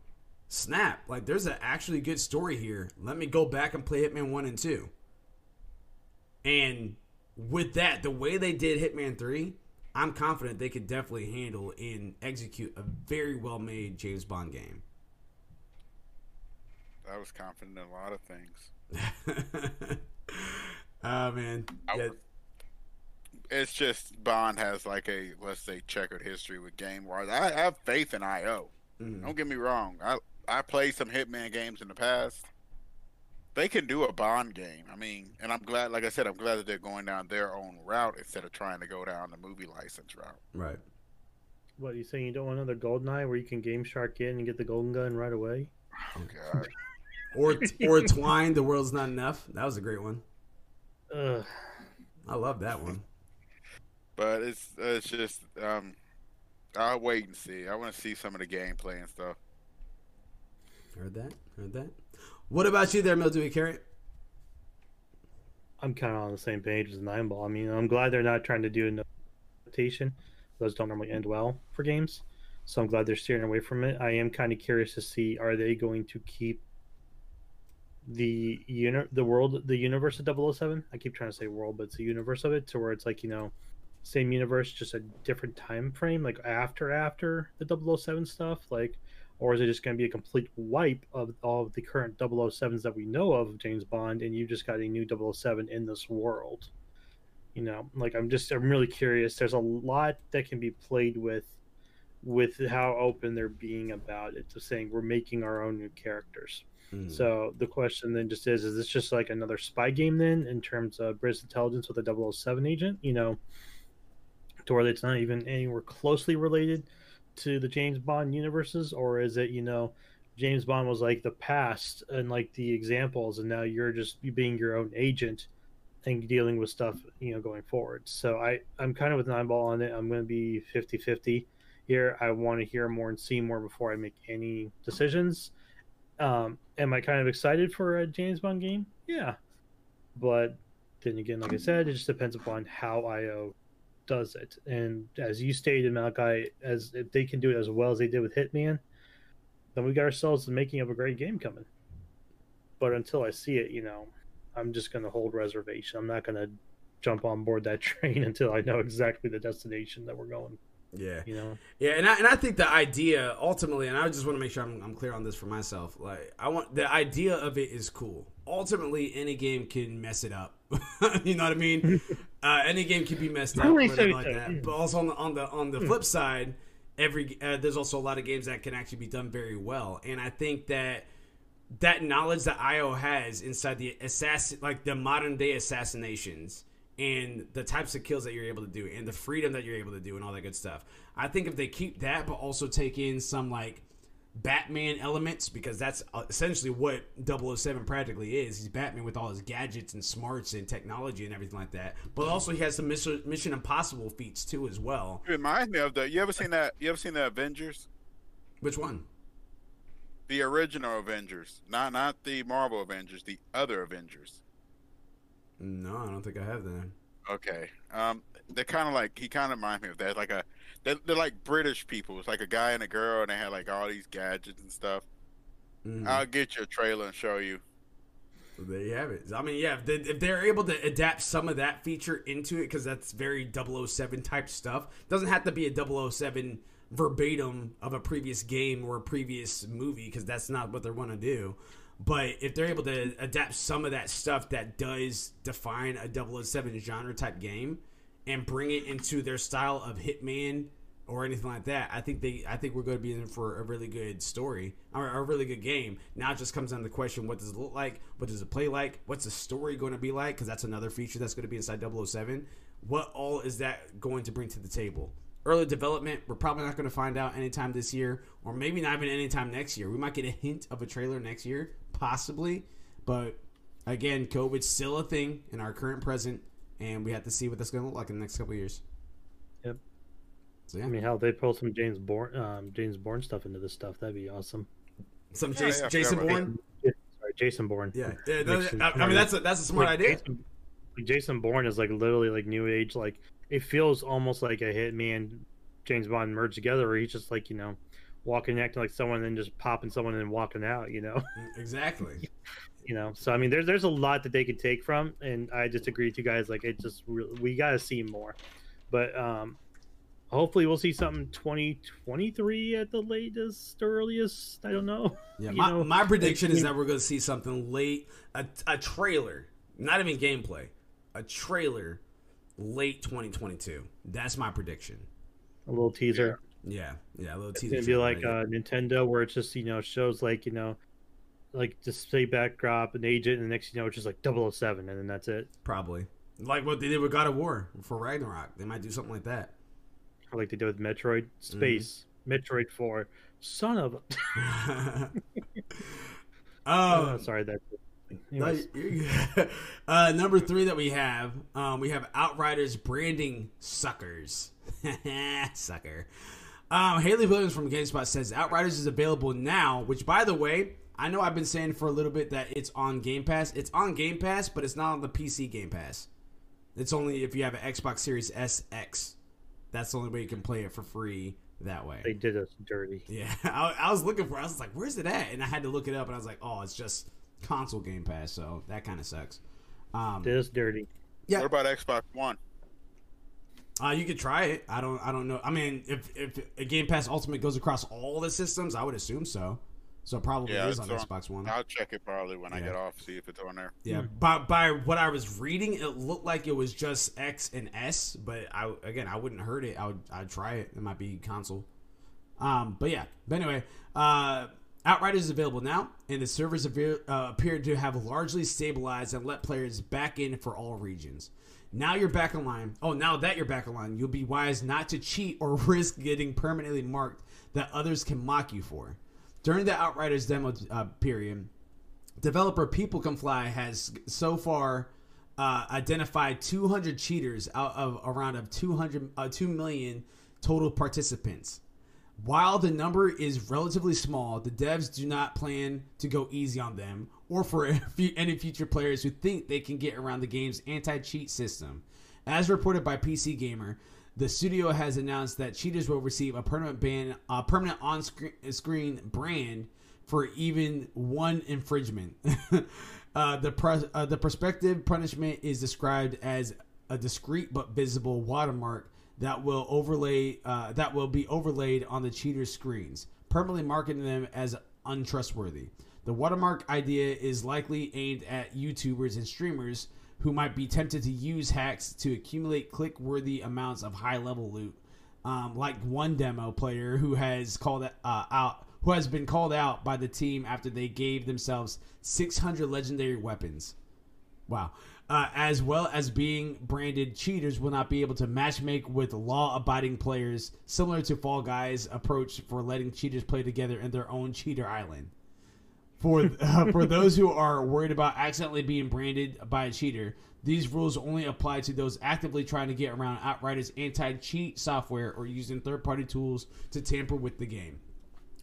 snap, like there's an actually good story here. Let me go back and play Hitman 1 and 2. And with that, the way they did Hitman 3, I'm confident they could definitely handle and execute a very well made James Bond game. I was confident in a lot of things. oh man. I Yeah, It's just Bond has like a let's say checkered history with game wars. I have faith in IO. mhm. Don't get me wrong. I I played some Hitman games in the past. They can do a Bond game. I mean, and I'm glad, like I said, I'm glad that they're going down their own route instead of trying to go down the movie license route. Right. What you saying? You don't want another GoldenEye where you can Game Shark in and get the golden gun right away? Oh God. Or or Twine, The World's Not Enough. That was a great one. Ugh. I love that one. But it's it's just um, I'll wait and see. I want to see some of the gameplay and stuff. Heard that? Heard that? What about you there, Mildewy Carrot? I'm kind of on the same page as Nine Ball. I mean, I'm glad they're not trying to do an adaptation. Those don't normally end well for games. So I'm glad they're steering away from it. I am kind of curious to see are they going to keep the uni- the world the universe of 007 i keep trying to say world but it's the universe of it to where it's like you know same universe just a different time frame like after after the 007 stuff like or is it just going to be a complete wipe of all of the current 007s that we know of james bond and you just got a new 007 in this world you know like i'm just i'm really curious there's a lot that can be played with with how open they're being about it to saying we're making our own new characters Mm. so the question then just is: Is this just like another spy game then, in terms of British intelligence with a 007 agent? You know, to where it's not even anywhere closely related to the James Bond universes, or is it you know, James Bond was like the past and like the examples, and now you're just being your own agent and dealing with stuff you know going forward. So I I'm kind of with an eyeball on it. I'm going to be 50-50 here. I want to hear more and see more before I make any decisions. Um, am I kind of excited for a James Bond game? Yeah, but then again, like I said, it just depends upon how IO does it. And as you stated, Malachi, as if they can do it as well as they did with Hitman, then we got ourselves the making of a great game coming. But until I see it, you know, I'm just going to hold reservation. I'm not going to jump on board that train until I know exactly the destination that we're going. Yeah, you know. Yeah, and I and I think the idea ultimately, and I just want to make sure I'm, I'm clear on this for myself. Like, I want the idea of it is cool. Ultimately, any game can mess it up. you know what I mean? uh, any game can be messed up, Really so, like so, that. yeah. But also on the on the on the flip side, every uh, there's also a lot of games that can actually be done very well, and I think that that knowledge that IO has inside the assassin, like the modern day assassinations and the types of kills that you're able to do and the freedom that you're able to do and all that good stuff. I think if they keep that, but also take in some like Batman elements, because that's uh, essentially what 007 practically is. He's Batman with all his gadgets and smarts and technology and everything like that. But also he has some Mission, Mission Impossible feats too as well. It reminds me of the. You ever seen that? You ever seen the Avengers? Which one? The original Avengers, not not the Marvel Avengers, the other Avengers. No, I don't think I have that. Okay. Um, they're kind of like he kind of reminds me of that. Like a, they're, they're like British people. It's like a guy and a girl, and they had like all these gadgets and stuff. Mhm. I'll get you a trailer and show you. So there you have it. I mean, yeah, if, they, if they're able to adapt some of that feature into it, because that's very 007 type stuff, doesn't have to be a 007 verbatim of a previous game or a previous movie, because that's not what they want to do. But if they're able to adapt some of that stuff that does define a 007 genre type game and bring it into their style of Hitman or anything like that, I think they, I think we're going to be in for a really good story or a really good game. Now it just comes down to the question: what does it look like? What does it play like? What's the story going to be like? Because that's another feature that's going to be inside 007. What all is that going to bring to the table? Early development, we're probably not going to find out anytime this year, or maybe not even anytime next year. We might get a hint of a trailer next year, possibly. But again, COVID's still a thing in our current present, and we have to see what that's going to look like in the next couple of years. Yep. So yeah, I mean, hell, they pull some James Bourne, um, James Bourne stuff into this stuff. That'd be awesome. some Yeah, Jason, yeah, Jason. Bourne. Sorry, Jason Bourne. Yeah, yeah Makes that- sense. I, I mean that's a, that's a smart Like, idea. Jason, like Jason Bourne is like literally like new age. Like it feels almost like a Hitman, James Bond merged together, where he's just like you know, walking acting like someone, and then just popping someone and walking out. You know, Exactly. you know. So I mean, there's there's a lot that they could take from, and I just agree with you guys. Like it just re- we got to see more, but um, hopefully we'll see something 2023 at the latest, earliest. I don't know. Yeah, my, know, my prediction is that we're going to see something late, a, a trailer, not even gameplay, a trailer late 2022. That's my prediction. A little teaser. Yeah, yeah, a little It's teaser. gonna be like uh, Nintendo, where it's just you know shows like you know, like display backdrop an agent, and the next you know it's just like 007, and then that's it. probably like what they did with God of War for Ragnarok. They might do something like that. Or like they did with Metroid Space, Metroid 4. Son of a. Oh, oh, sorry, that. No, Anyways, you're good. uh, number three that we have, um, we have Outriders branding suckers. Sucker. Um, Haley Williams from GameSpot says Outriders is available now, which, by the way, I know I've been saying for a little bit that it's on Game Pass. It's on Game Pass, but it's not on the PC Game Pass. It's only if you have an Xbox Series SX. That's the only way you can play it for free that way. They did us dirty. Yeah, I, I was looking for. it. I was like, "Where's it at?" And I had to look it up, and I was like, "Oh, it's just console Game Pass." So that kind of sucks. Um, Did us dirty. Yeah. What about Xbox One? uh, you could try it. I don't. I don't know. I mean, if if a Game Pass Ultimate goes across all the systems, I would assume so. So it probably Yeah, is on it's on- Xbox One. I'll check it probably when I get off, see if it's on there. Yeah, Hmm. by by what I was reading, it looked like it was just X and S. But I again, I wouldn't hurt it. I would I'd try it. It might be console. Um, but yeah. But anyway, uh, Outriders is available now, and the servers appear, uh, appear to have largely stabilized and let players back in for all regions. Now you're back online. Oh, now that you're back online, you'll be wise not to cheat or risk getting permanently marked that others can mock you for. During the Outriders demo uh, period, developer People Can Fly has so far uh, identified 200 cheaters out of around of 200 uh, 2 million total participants. While the number is relatively small, the devs do not plan to go easy on them or for any future players who think they can get around the game's anti-cheat system. As reported by PC Gamer, the studio has announced that cheaters will receive a permanent ban, a permanent on-screen brand for even one infringement. uh, the uh, the prospective punishment is described as a discreet but visible watermark that will overlay uh, that will be overlaid on the cheaters' screens, permanently marking them as untrustworthy. The watermark idea is likely aimed at YouTubers and streamers who might be tempted to use hacks to accumulate click-worthy amounts of high-level loot. Um, like one demo player who has called uh, out who has been called out by the team after they gave themselves 600 legendary weapons. Wow. Uh, as well as being branded cheaters will not be able to matchmake with law-abiding players, similar to Fall Guys' approach for letting cheaters play together in their own cheater island. For uh, for those who are worried about accidentally being branded by a cheater, these rules only apply to those actively trying to get around Outriders' anti-cheat software or using third-party tools to tamper with the game.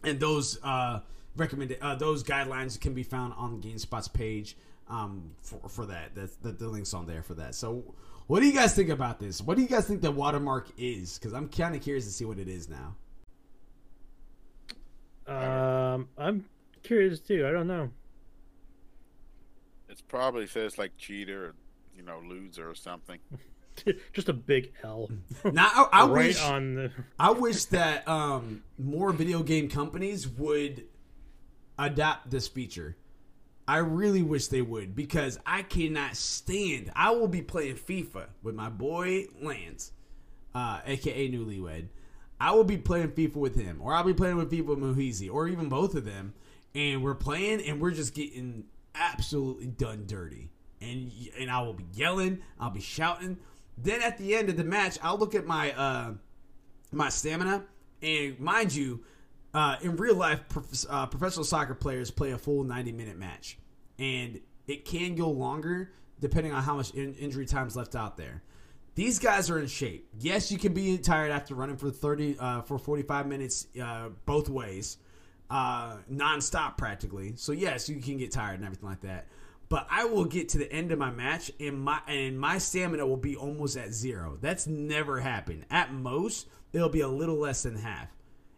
And those uh, recommended uh, those guidelines can be found on GameSpot's page um, for for that. That's the, the links on there for that. So, what do you guys think about this? What do you guys think the watermark is? Because I'm kind of curious to see what it is now. Um, I'm curious too. I don't know. It's probably says like cheater, or, you know, loser or something. Just a big L. Now, I, I right wish on the. I wish that um, more video game companies would adopt this feature. I really wish they would because I cannot stand. I will be playing FIFA with my boy Lance, uh, aka Newlywed. I will be playing FIFA with him, or I'll be playing with FIFA with Muhizi, or even both of them, and we're playing and we're just getting absolutely done dirty. And and I will be yelling, I'll be shouting. Then at the end of the match, I'll look at my uh, my stamina. And mind you, uh, in real life, prof- uh, professional soccer players play a full 90 minute match. And it can go longer depending on how much in- injury time's left out there. These guys are in shape. Yes, you can be tired after running for 30 uh, for 45 minutes uh, both ways, uh, nonstop practically. So yes, you can get tired and everything like that. But I will get to the end of my match and my and my stamina will be almost at zero. That's never happened. At most, it'll be a little less than half.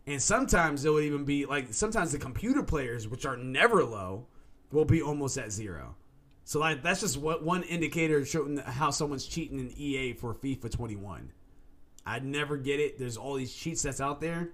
And sometimes it would even be like sometimes the computer players, which are never low, will be almost at zero. So like that's just what one indicator showing how someone's cheating in EA for FIFA 21. I'd never get it. There's all these cheats that's out there.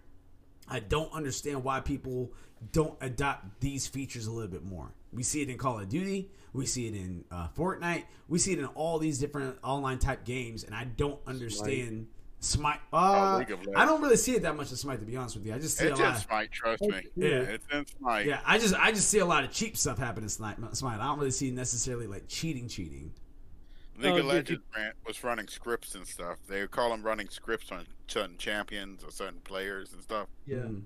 I don't understand why people don't adopt these features a little bit more. We see it in Call of Duty, we see it in uh, Fortnite, we see it in all these different online type games, and I don't understand Smite. Uh, League. I don't really see it that much in Smite, to be honest with you. I just see It's a lot. in Of, Smite, trust me. Yeah. It's in Smite. yeah, I just I just see a lot of cheap stuff happen in Smite. Smite. I don't really see necessarily like cheating, cheating. League Oh, of did Legends you- ran, was running scripts and stuff. They would call them running scripts on certain champions or certain players and stuff. Yeah, Mm.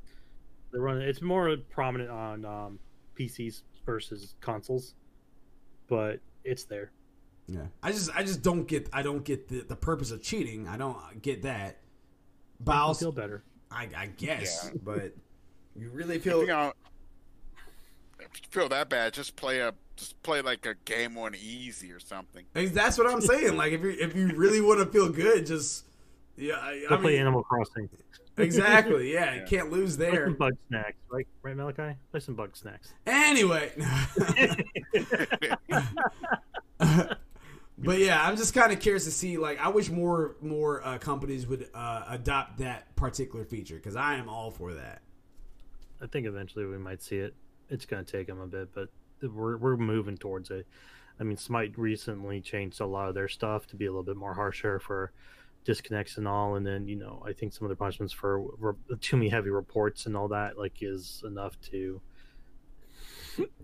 they're running. It's more prominent on um, PCs versus consoles, but it's there. Yeah, I just I just don't get I don't get the, the purpose of cheating. I don't get that. But I'll, feel better. I, I guess, Yeah. but you really feel you know, feel that bad, just play a just play like a game on easy or something. Hey, That's what I'm saying. Like if you if you really want to feel good, just Yeah, I, Go I play mean, Animal Crossing. exactly. Yeah, you can't lose there. Play there. some bug snacks, right? Right, Malachi? Play some bug snacks. Anyway. but yeah, I'm just kind of curious to see. Like, I wish more more uh, companies would uh, adopt that particular feature because I am all for that. I think eventually we might see it. It's going to take them a bit, but we're we're moving towards it. I mean, Smite recently changed a lot of their stuff to be a little bit more harsher for disconnects and all, and then you know I think some of the punishments for re- too many heavy reports and all that like is enough to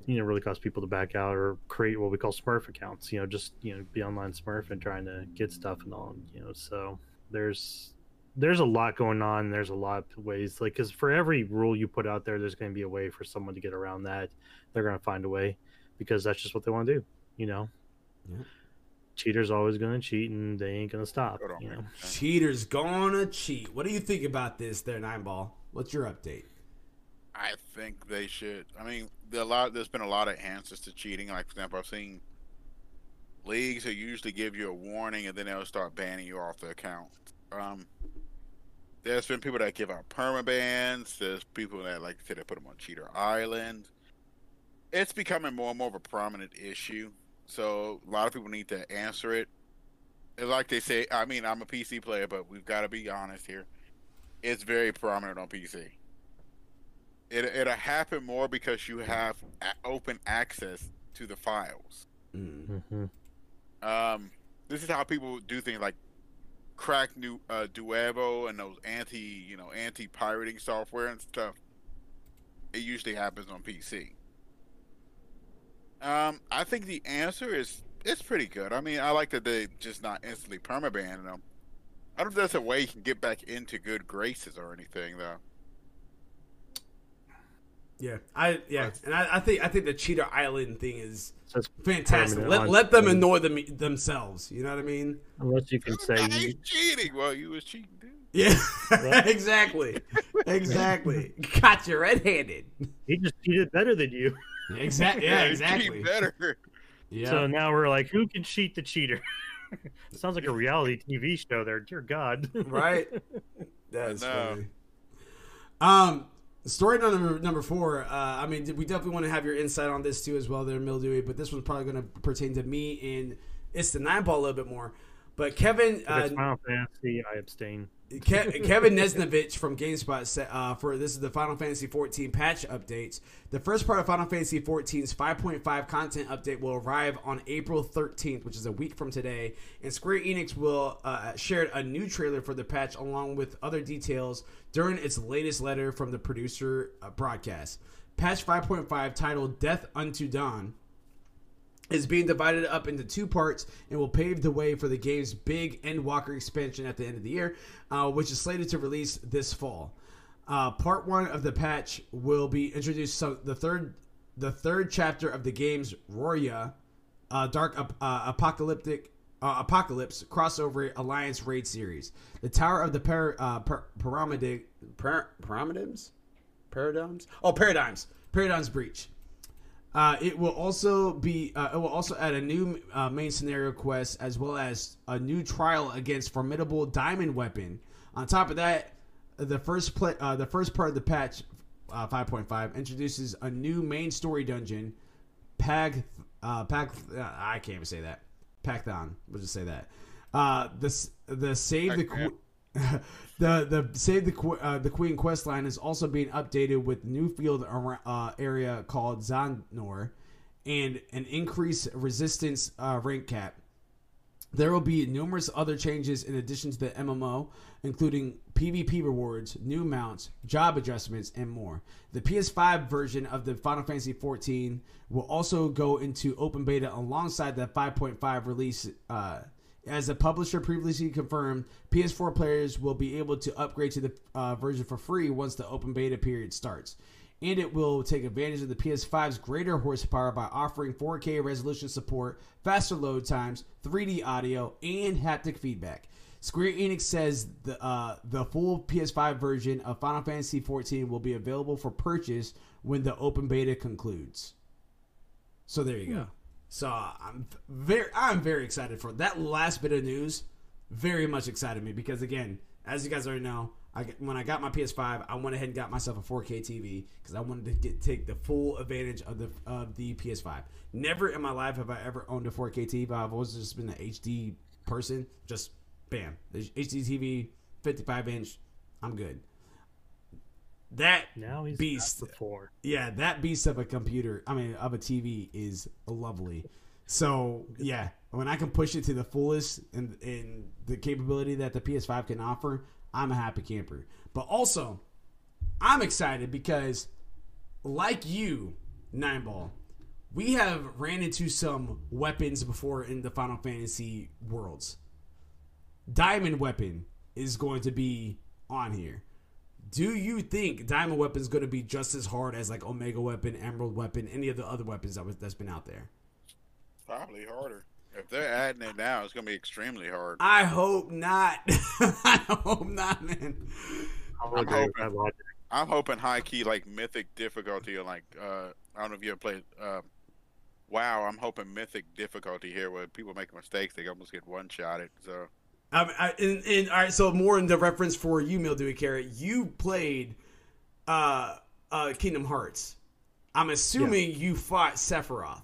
you know really cause people to back out or create what we call Smurf accounts. You know, just you know be online Smurf and trying to get stuff and all. You know, so there's there's a lot going on. There's a lot of ways, like, because for every rule you put out there, there's going to be a way for someone to get around that. They're going to find a way because that's just what they want to do, you know? Yeah. Cheaters always going to cheat and they ain't going to stop, on, you know? Cheaters gonna cheat. What do you think about this, there, Nine Ball? What's your update? I think they should. I mean, there a lot. There's been a lot of answers to cheating. Like for example, I've seen leagues that usually give you a warning and then they'll start banning you off the account. Um, there's been people that give out permabans. There's people that, like I said, they put them on Cheater Island. It's becoming more and more of a prominent issue. So a lot of people need to answer it. And like they say, I mean, I'm a PC player, but we've got to be honest here. It's very prominent on PC. It, it'll happen more because you have a- open access to the files. Mm. hmm Um, this is how people do things like crack new uh, Denuvo and those anti, you know, anti-pirating software and stuff. It usually happens on PC. Um, I think the answer is it's pretty good. I mean, I like that they just not instantly permaban them. I don't know if there's a way you can get back into good graces or anything though. Yeah, I yeah, and I, I think I think the Cheater Island thing is So fantastic. Let, let them annoy them themselves. You know what I mean? unless you can say, Hey, you, cheating. while you was cheating, dude. Yeah, Right. exactly, exactly. Got you red-handed. he just cheated better than you. Exactly. Yeah, exactly. Better. Yeah. So now we're like, who can cheat the cheater? Sounds like a reality TV show there. Dear God. right? That's know. funny. Um, story number number four. Uh, I mean, we definitely want to have your insight on this too, as well, there, Mildewy. But this one's probably going to pertain to me and it's the nine ball a little bit more. But Kevin, If uh, Final Fantasy, I abstain. Ke- Kevin Knezevic from GameSpot said uh, for this is the Final Fantasy 14 patch updates. The first part of Final Fantasy 14's 5.5 content update will arrive on April 13th, which is a week from today. And Square Enix will uh, share a new trailer for the patch along with other details during its latest letter from the producer uh, broadcast. Patch 5.5 titled "Death Unto Dawn." Is being divided up into two parts and will pave the way for the game's big Endwalker expansion at the end of the year, uh, which is slated to release this fall. Uh, part one of the patch will be introduced. So the third, the third chapter of the game's Roria, uh, Dark uh, Apocalyptic uh, Apocalypse crossover Alliance raid series. The Tower of the par- uh, par- Pyramid par- Pyramids, Paradigms. Oh, Paradigms. Paradigms Breach. Uh, it will also be. Uh, it will also add a new uh, main scenario quest as well as a new trial against formidable diamond weapon. On top of that, the first play, uh, the first part of the patch, uh, 5.5, introduces a new main story dungeon, Pag, uh, Pag. Uh, I can't even say that. Pacthon. We'll just say that. Uh, the the save the. Pac-Man. the the save the uh, the Queen quest line is also being updated with new field uh, area called Zandnor and an increased resistance uh, rank cap. There will be numerous other changes in addition to the MMO, including PvP rewards, new mounts, job adjustments, and more. The PS5 version of the Final Fantasy XIV will also go into open beta alongside the 5.5 release. As the publisher previously confirmed, PS4 players will be able to upgrade to the uh, version for free once the open beta period starts. And it will take advantage of the PS5's greater horsepower by offering 4K resolution support, faster load times, 3D audio, and haptic feedback. Square Enix says the uh, the full PS5 version of Final Fantasy XIV will be available for purchase when the open beta concludes. So there you go. So I'm very I'm very excited for that last bit of news. very much excited me because again, as you guys already know, I when I got my PS5, I went ahead and got myself a 4K TV because I wanted to get take the full advantage of the of the PS5. Never in my life have I ever owned a 4K TV. I've always just been an HD person. Just bam, HD TV, 55 inch. I'm good. That now he's beast before. Yeah, that beast of a computer, I mean, of a TV is lovely. So yeah, when I can push it to the fullest and in the capability that the PS5 can offer, I'm a happy camper. But also, I'm excited because, like you, Nine Ball, we have ran into some weapons before in the Final Fantasy worlds. Diamond Weapon is going to be on here. Do you think Diamond Weapon is going to be just as hard as like Omega Weapon, Emerald Weapon, any of the other weapons that was that's been out there? Probably harder. If they're adding it now, it's gonna be extremely hard. I hope not. I hope not, man. I'll I'm hoping- I'm hoping high key like mythic difficulty or like uh I don't know if you ever played uh, WoW. I'm hoping mythic difficulty here where people make mistakes, they almost get one shotted. So Um, I, and, and all right, so more in the reference for you, Mildewy Carrot. You played uh, uh, Kingdom Hearts. I'm assuming you fought Sephiroth.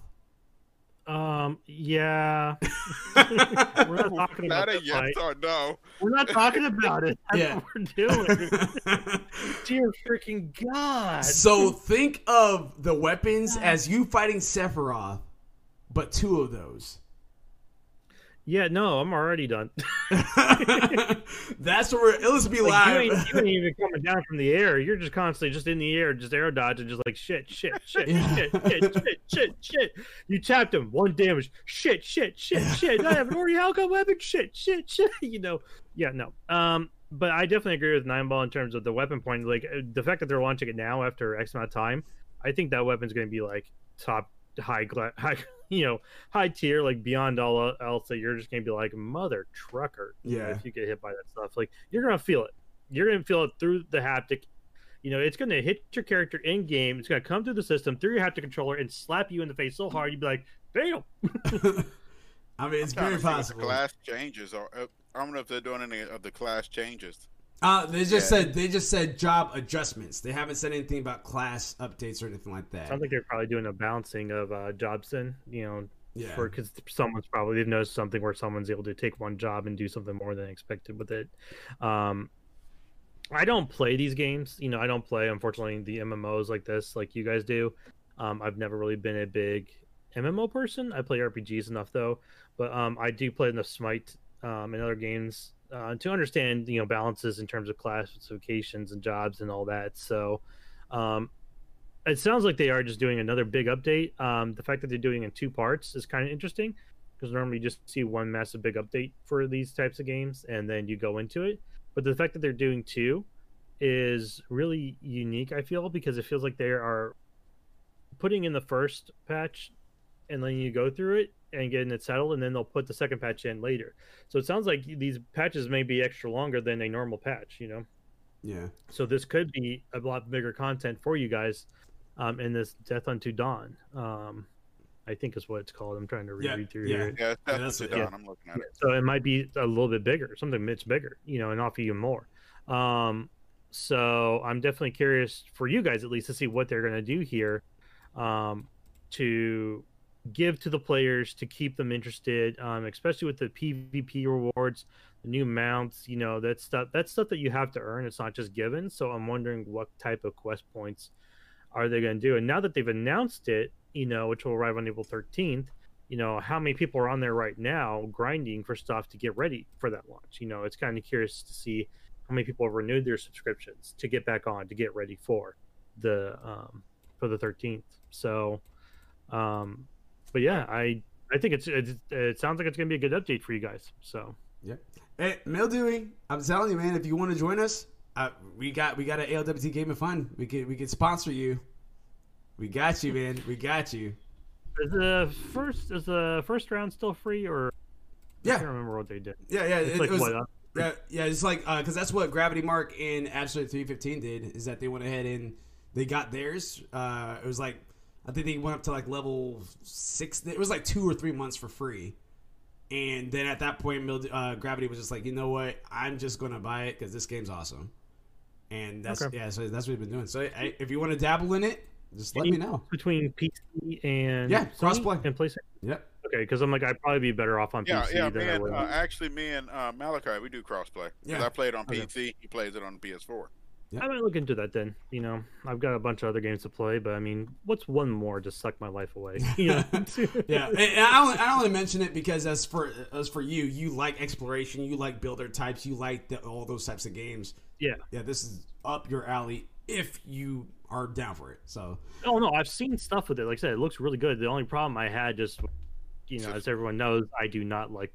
Um, yeah. We're not talking about not a that yes fight. or no. We're not talking about it. That's Yeah. what we're doing. Dear freaking God. so think of the weapons as you fighting Sephiroth, but two of those. Yeah, no, I'm already done. That's what we're. Let's be Like, you, ain't, you ain't even coming down from the air. You're just constantly just in the air, just air dodging, just like shit, shit, shit, Yeah. shit, shit, shit, shit, shit. You tapped him, one damage. Shit, shit, shit, shit. I have an Orihalka weapon. Shit, shit, shit. You know, yeah, no. Um, but I definitely agree with Nine Ball in terms of the weapon point. Like uh, the fact that they're launching it now after X amount of time, I think that weapon's going to be like top high, gla- high, you know, high tier, like beyond all else. That you're just going to be like mother trucker. Yeah. if you get hit by that stuff, like you're going to feel it. You're going to feel it through the haptic. You know, it's going to hit your character in game. It's going to come through the system through your haptic controller and slap you in the face so hard you'd be like, "Damn!" I mean, it's I'm trying very to see what possible. The class changes, or uh, I don't know if they're doing any of the class changes. Uh, they just Yeah. said they just said job adjustments. They haven't said anything about class updates or anything like that. Sounds like they're probably doing a balancing of uh, jobs in. You know, yeah. because someone's probably they've noticed something where someone's able to take one job and do something more than expected with it. Um, I don't play these games. You know, I don't play unfortunately the MMOs like this, like you guys do. Um, I've never really been a big MMO person. I play RPGs enough though, but um, I do play enough Smite um, and other games uh, to understand you know balances in terms of classifications and jobs and all that. So. Um, it sounds like they are just doing another big update. Um, the fact that they're doing in two parts is kind of interesting because normally you just see one massive big update for these types of games and then you go into it. But the fact that they're doing two is really unique, I feel, because it feels like they are putting in the first patch and letting you go through it and getting it settled, and then they'll put the second patch in later. So it sounds like these patches may be extra longer than a normal patch, you know? yeah. So this could be a lot bigger content for you guys um, in this Death Unto Dawn. Um, I think is what it's called. I'm trying to read, Yeah, through yeah. here. Yeah, that's, that's what it, yeah. I'm looking at it. So it might be a little bit bigger, something much bigger, you know, and offer you more. Um, so I'm definitely curious for you guys at least to see what they're going to do here um, to give to the players to keep them interested, um, especially with the PvP rewards, the new mounts. You know, that stuff. That's stuff that you have to earn. It's not just given. So I'm wondering what type of quest points are they going to do? And now that they've announced it, you know, which will arrive on April 13th you know how many people are on there right now grinding for stuff to get ready for that launch you know it's kind of curious to see how many people have renewed their subscriptions to get back on to get ready for the um for the 13th so um but yeah i i think it's, it's it sounds like it's gonna be a good update for you guys so yeah, Hey, Mildewy, I'm telling you, man. If you want to join us, uh, we got we got an ALWT Game of Fun. We could we could sponsor you. We got you, man. We got you. is the first is the first round still free or Yeah, i can't remember what they did yeah, yeah. it's It, like it was, what uh, yeah, yeah. It's like because that's what Gravity Mark and Absolute 315 did. Is that they went ahead and they got theirs. Uh, it was like I think they went up to like level six. It was like two or three months for free, And then at that point, uh, Gravity was just like, you know what? I'm just gonna buy it because this game's awesome. And that's Okay. yeah, so that's what we've been doing. So I, if you want to dabble in it, just let me know. between PC and Yeah, Sony crossplay. and PlayStation. Yep. Okay, because I'm like I'd probably be better off on Yeah, PC yeah. than Me I would. uh, actually, me and uh, Malachi, we do crossplay. Yeah. Yeah. I play it on Okay. PC. He plays it on PS4. I might look into that then. You know, I've got a bunch of other games to play, but I mean, what's one more to suck my life away? You know? yeah, and I only, I only mention it because as for as for you, you like exploration, you like builder types, you like the, all those types of games. yeah. Yeah, this is up your alley if you are down for it. So Oh no, I've seen stuff with it. Like I said, it looks really good. The only problem I had just, you know, as everyone knows, I do not like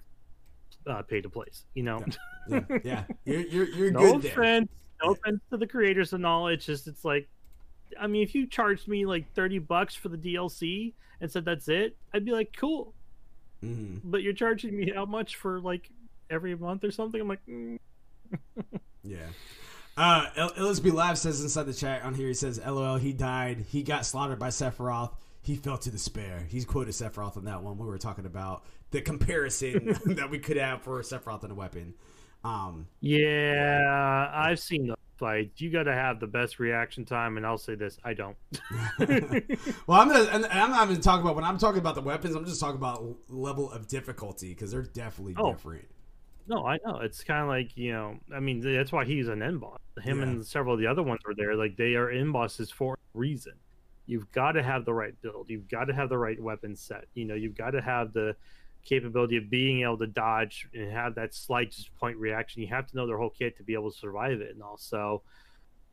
uh, pay to plays. You know, yeah, yeah, you're you're, you're no good there. offense, no offense to the creators and all. It's just it's like, I mean, if you charged me like thirty bucks for the DLC and said that's it, I'd be like, cool. Mhm. But you're charging me how much for like every month or something? I'm like, mm. Yeah. Uh, Elizabeth Live says inside the chat on here, he says, LOL, he died. He got slaughtered by Sephiroth. He fell to despair. He's quoted Sephiroth on that one. We were talking about the comparison that we could have for Sephiroth and a weapon. Um, yeah, I've seen the fights. You got to have the best reaction time, and I'll say this: I don't. well, I'm gonna, and I'm not even talking about when I'm talking about the weapons. I'm just talking about level of difficulty because they're definitely Oh. different. No, I know. It's kind of like, you know, I mean, that's why he's an end boss. Him Yeah. and several of the other ones were there. Like, they are end bosses for a reason. You've got to have the right build. You've got to have the right weapon set. You know, you've got to have the capability of being able to dodge and have that slight point reaction. You have to know their whole kit to be able to survive it. And also,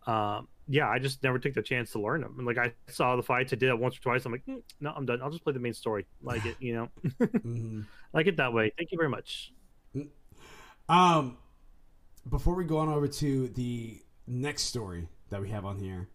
um, yeah, I just never took the chance to learn them. And like, I saw the fights, I did it once or twice. I'm like, "Mm, no, I'm done. I'll just play the main story. Like it, you know, hmm like it that way. Thank you very much. Um, before we go on over to the next story that we have on here,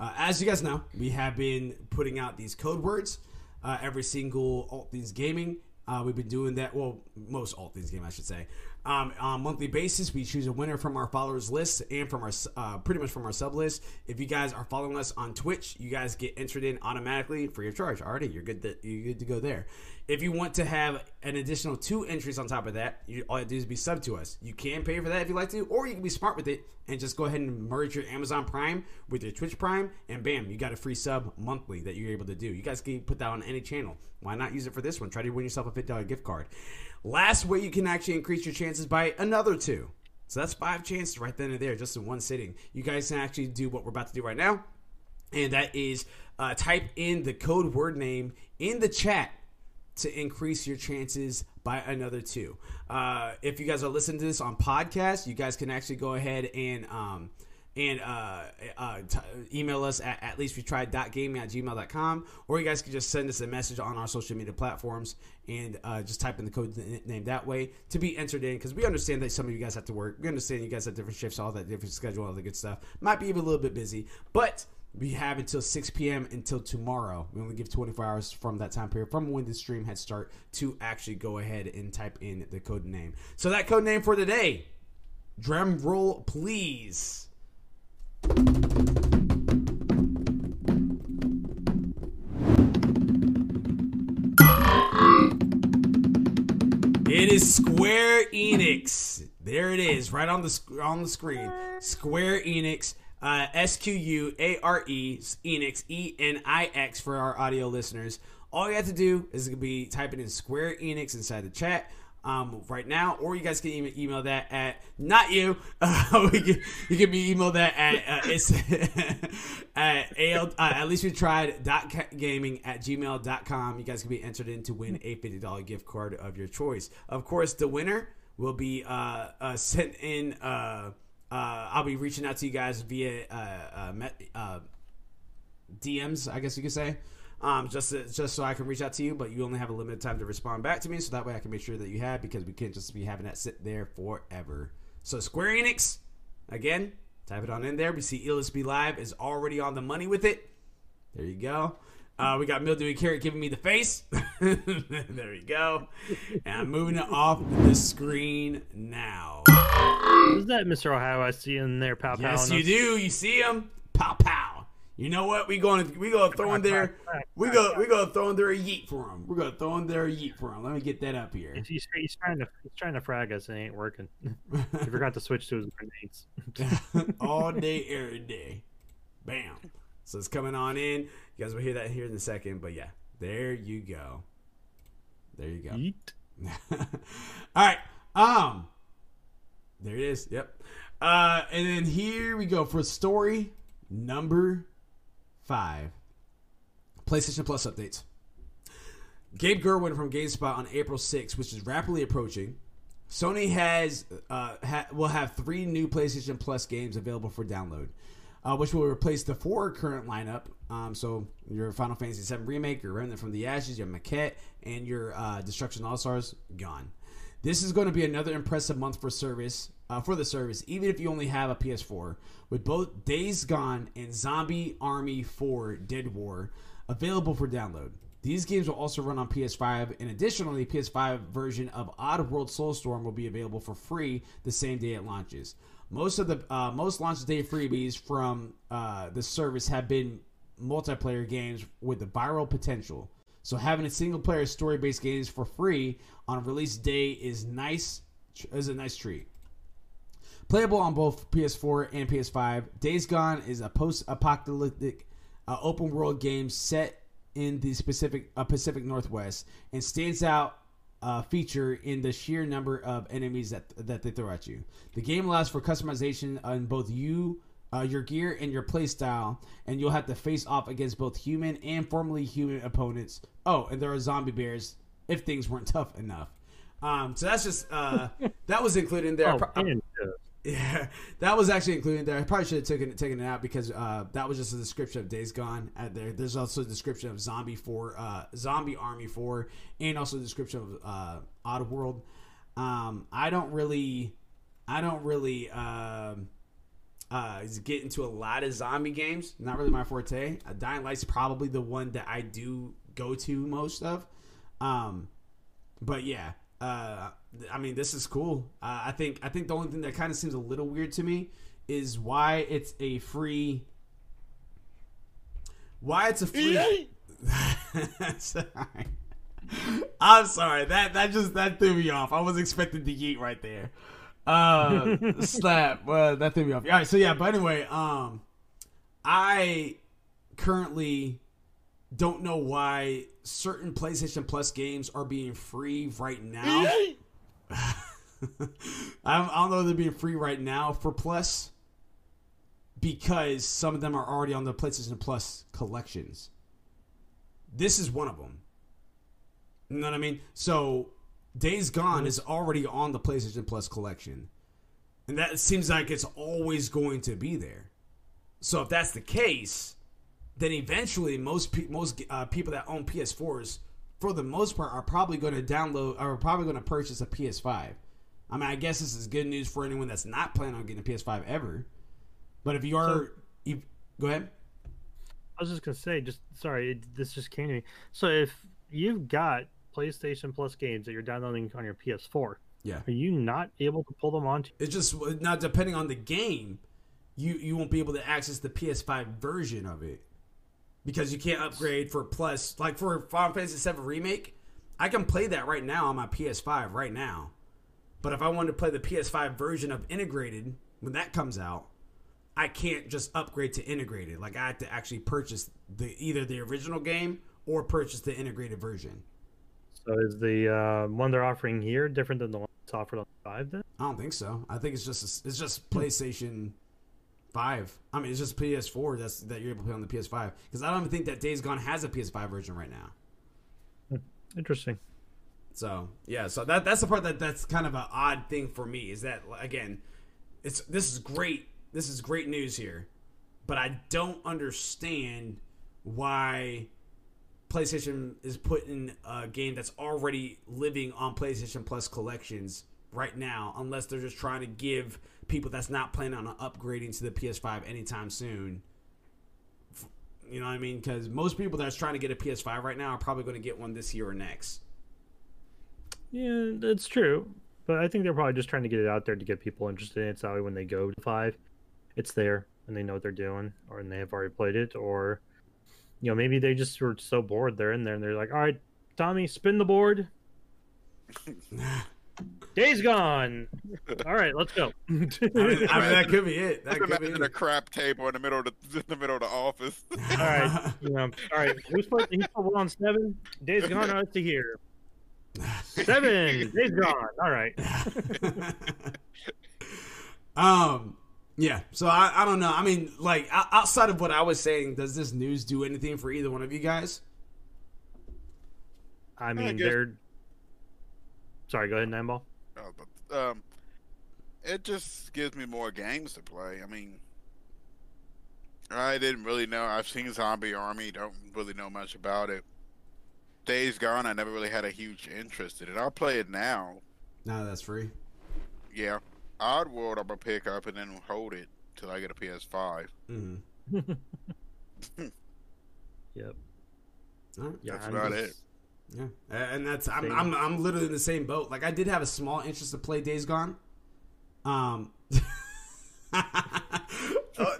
uh, as you guys know, we have been putting out these code words uh, every single Alt Things Gaming. Uh, we've been doing that. Well, most all Things Game, I should say. Um, on a monthly basis, we choose a winner from our followers list and from our uh, pretty much from our sub list. If you guys are following us on Twitch, you guys get entered in automatically free of charge. Already, you're good. To, you're good to go there. If you want to have an additional two entries on top of that, you, all you do is be sub to us. You can pay for that if you like to, or you can be smart with it and just go ahead and merge your Amazon Prime with your Twitch Prime, and bam, you got a free sub monthly that you're able to do. You guys can put that on any channel. Why not use it for this one? Try to win yourself a $50 gift card. Last way you can actually increase your chances by another two. So that's five chances right then and there, just in one sitting. You guys can actually do what we're about to do right now, and that is uh, type in the code word name in the chat to increase your chances by another two. Uh, if you guys are listening to this on podcast, you guys can actually go ahead and um, and uh, uh, t- email us at at least we tried gaming at gmail.com or you guys can just send us a message on our social media platforms and uh, just type in the code name that way to be entered in because we understand that some of you guys have to work we understand you guys have different shifts all that different schedule all the good stuff might be even a little bit busy but we have until 6 p.m. until tomorrow. We only give 24 hours from that time period, from when the stream had start, to actually go ahead and type in the code name. So that code name for today, drum roll, please. It is Square Enix. There it is, right on the on the screen. Square Enix, uh, S Q U A R E Enix E N I X for our audio listeners. All you have to do is be typing in Square Enix inside the chat um, right now, or you guys can even email that at not you. Uh, can, you can be email that at uh, it's at al uh, at least we tried dot gaming at gmail.com. You guys can be entered in to win a fifty dollar gift card of your choice. Of course, the winner will be uh, uh, sent in. Uh, uh, I'll be reaching out to you guys via DMs, I guess you could say, um, just to, just so I can reach out to you. But you only have a limited time to respond back to me, so that way I can make sure that you have because we can't just be having that sit there forever. So Square Enix, again, type it on in there. We see Be Live is already on the money with it. There you go. Uh, we got Mildewy Carrot giving me the face. there you go. And I'm moving it off the screen now. Is that Mr. Ohio I see in there, pow pow? Yes, you do. You see him? Pow pow. You know what? We going to we gonna throw in there. We go we gonna throw in there a yeet for him. We're gonna throw in there a yeet for him. Let me get that up here. He's, he's trying to he's trying to frag us. and It ain't working. he forgot to switch to his grenades. All day, every day. Bam. So it's coming on in. You guys will hear that here in a second. But yeah, there you go. There you go. Yeet. All right. Um. There it is. Yep. Uh, and then here we go for story number five. PlayStation Plus updates. Gabe Gurwin from GameSpot on April 6th, which is rapidly approaching. Sony has uh, ha- will have three new PlayStation Plus games available for download, uh, which will replace the four current lineup. Um, so your Final Fantasy VII remake, your Remnant from the Ashes, your Maquette, and your uh, Destruction All Stars gone. This is going to be another impressive month for service uh, for the service, even if you only have a PS4. With both Days Gone and Zombie Army 4 Dead War available for download. These games will also run on PS5, and additionally, PS5 version of Oddworld Soulstorm will be available for free the same day it launches. Most of the uh, most launch day freebies from uh, the service have been multiplayer games with the viral potential. So having a single player story based games for free on release day is nice is a nice treat. Playable on both PS4 and PS5, Days Gone is a post-apocalyptic uh, open world game set in the specific uh, Pacific Northwest and stands out uh, feature in the sheer number of enemies that that they throw at you. The game allows for customization on both you, uh, your gear, and your playstyle, and you'll have to face off against both human and formerly human opponents. Oh, and there are zombie bears if things weren't tough enough. Um, so that's just uh, that was included in there. Oh, I- yeah, that was actually included there. I probably should have taken it taken it out because uh, that was just a description of Days Gone. There, there's also a description of Zombie Four, uh, Zombie Army Four, and also a description of uh, Oddworld. Um, I don't really, I don't really um, uh, get into a lot of zombie games. Not really my forte. Uh, Dying Light's probably the one that I do go to most of. Um, but yeah, uh, I mean, this is cool. Uh, I think I think the only thing that kind of seems a little weird to me is why it's a free. Why it's a free. sorry. I'm sorry. That that just that threw me off. I was expecting to yeet right there. Uh, slap. Well, that threw me off. All right. So yeah. But anyway, um, I currently don't know why certain PlayStation Plus games are being free right now. I don't, I don't know if they're being free right now for Plus because some of them are already on the PlayStation Plus collections. This is one of them. You know what I mean? So Days Gone is already on the PlayStation Plus collection. And that seems like it's always going to be there. So if that's the case, then eventually most pe- most uh, people that own PS4s, for the most part, are probably going to download or are probably going to purchase a PS5. I mean, I guess this is good news for anyone that's not planning on getting a PS5 ever. But if you are, So- you, go ahead. I was just gonna say, just sorry, it, this just came to me. So if you've got PlayStation Plus games that you're downloading on your PS4, Yeah, are you not able to pull them onto? it's just now depending on the game, you you won't be able to access the PS5 version of it because you can't upgrade for Plus. Like for Final Fantasy VII Remake, I can play that right now on my PS5 right now. But if I wanted to play the PS5 version of Intergrade when that comes out, I can't just upgrade to Intergrade. Like I have to actually purchase the either the original game or purchase the Intergrade version. So is the uh, one they're offering here different than the one that's offered on Five? Then I don't think so. I think it's just it's just PlayStation Five. I mean, it's just PS4 that's that you're able to play on the PS5 because I don't even think that Days Gone has a PS5 version right now. Hmm. interesting. So yeah, so that that's the part that that's kind of an odd thing for me is that again, it's this is great. This is great news here, but I don't understand why PlayStation is putting a game that's already living on PlayStation Plus collections right now, unless they're just trying to give people that's not planning on upgrading to the PS5 anytime soon. You know what I mean? Because most people that's trying to get a PS5 right now are probably going to get one this year or next. Yeah, that's true. But I think they're probably just trying to get it out there to get people interested in it. So when they go to five, it's there. and they know what they're doing, or and they have already played it, or you know maybe they just were so bored they're in there and they're like, all right, Tommy, spin the board. Days gone. All right, let's go. I mean, I mean, that could be it. That could be Imagine a crap table in the middle of the in the middle of the office. all right, you know, all right. Who's put? He's put one on seven. Days gone. Out to here. Seven. Days gone. All right. um, yeah. So I, I don't know. I mean, like outside of what I was saying, does this news do anything for either one of you guys? I mean, guess- they're. Sorry. Go ahead, Nine Uh, but um, it just gives me more games to play. I mean, I didn't really know. I've seen Zombie Army. Don't really know much about it. Days Gone. I never really had a huge interest in it. I'll play it now. No, that's free. Yeah, Oddworld. I'm gonna pick up and then hold it till I get a PS5. Mm-hmm. Yep. All right. Yeah, That's I'm about just- it. Yeah, and that's I'm, I'm I'm literally in the same boat. Like I did have a small interest to play Days Gone. Um, uh,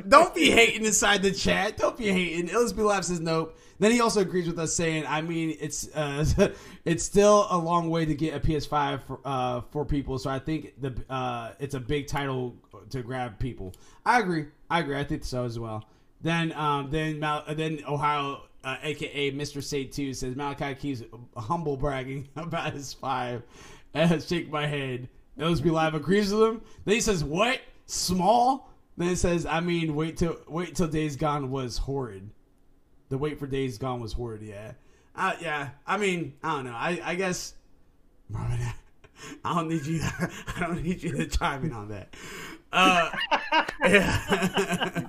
don't be hating inside the chat. Don't be hating. Illusby Lab says nope. Then he also agrees with us saying, I mean, it's uh, it's still a long way to get a PS5 for uh, for people. So I think the uh, it's a big title to grab people. I agree. I agree. I think so as well. Then um, then Mal- then Ohio, uh, aka Mr. Say Two, says Malachi keeps humble bragging about his five. Uh, shake my head. Those be Live agrees with him. Then he says, "What small?" Then it says, "I mean, wait till wait till Days Gone was horrid. The wait for Days Gone was horrid. Yeah, uh, yeah. I mean, I don't know. I I guess Marvin, I don't need you. I don't need you to chime in on that. Uh, yeah.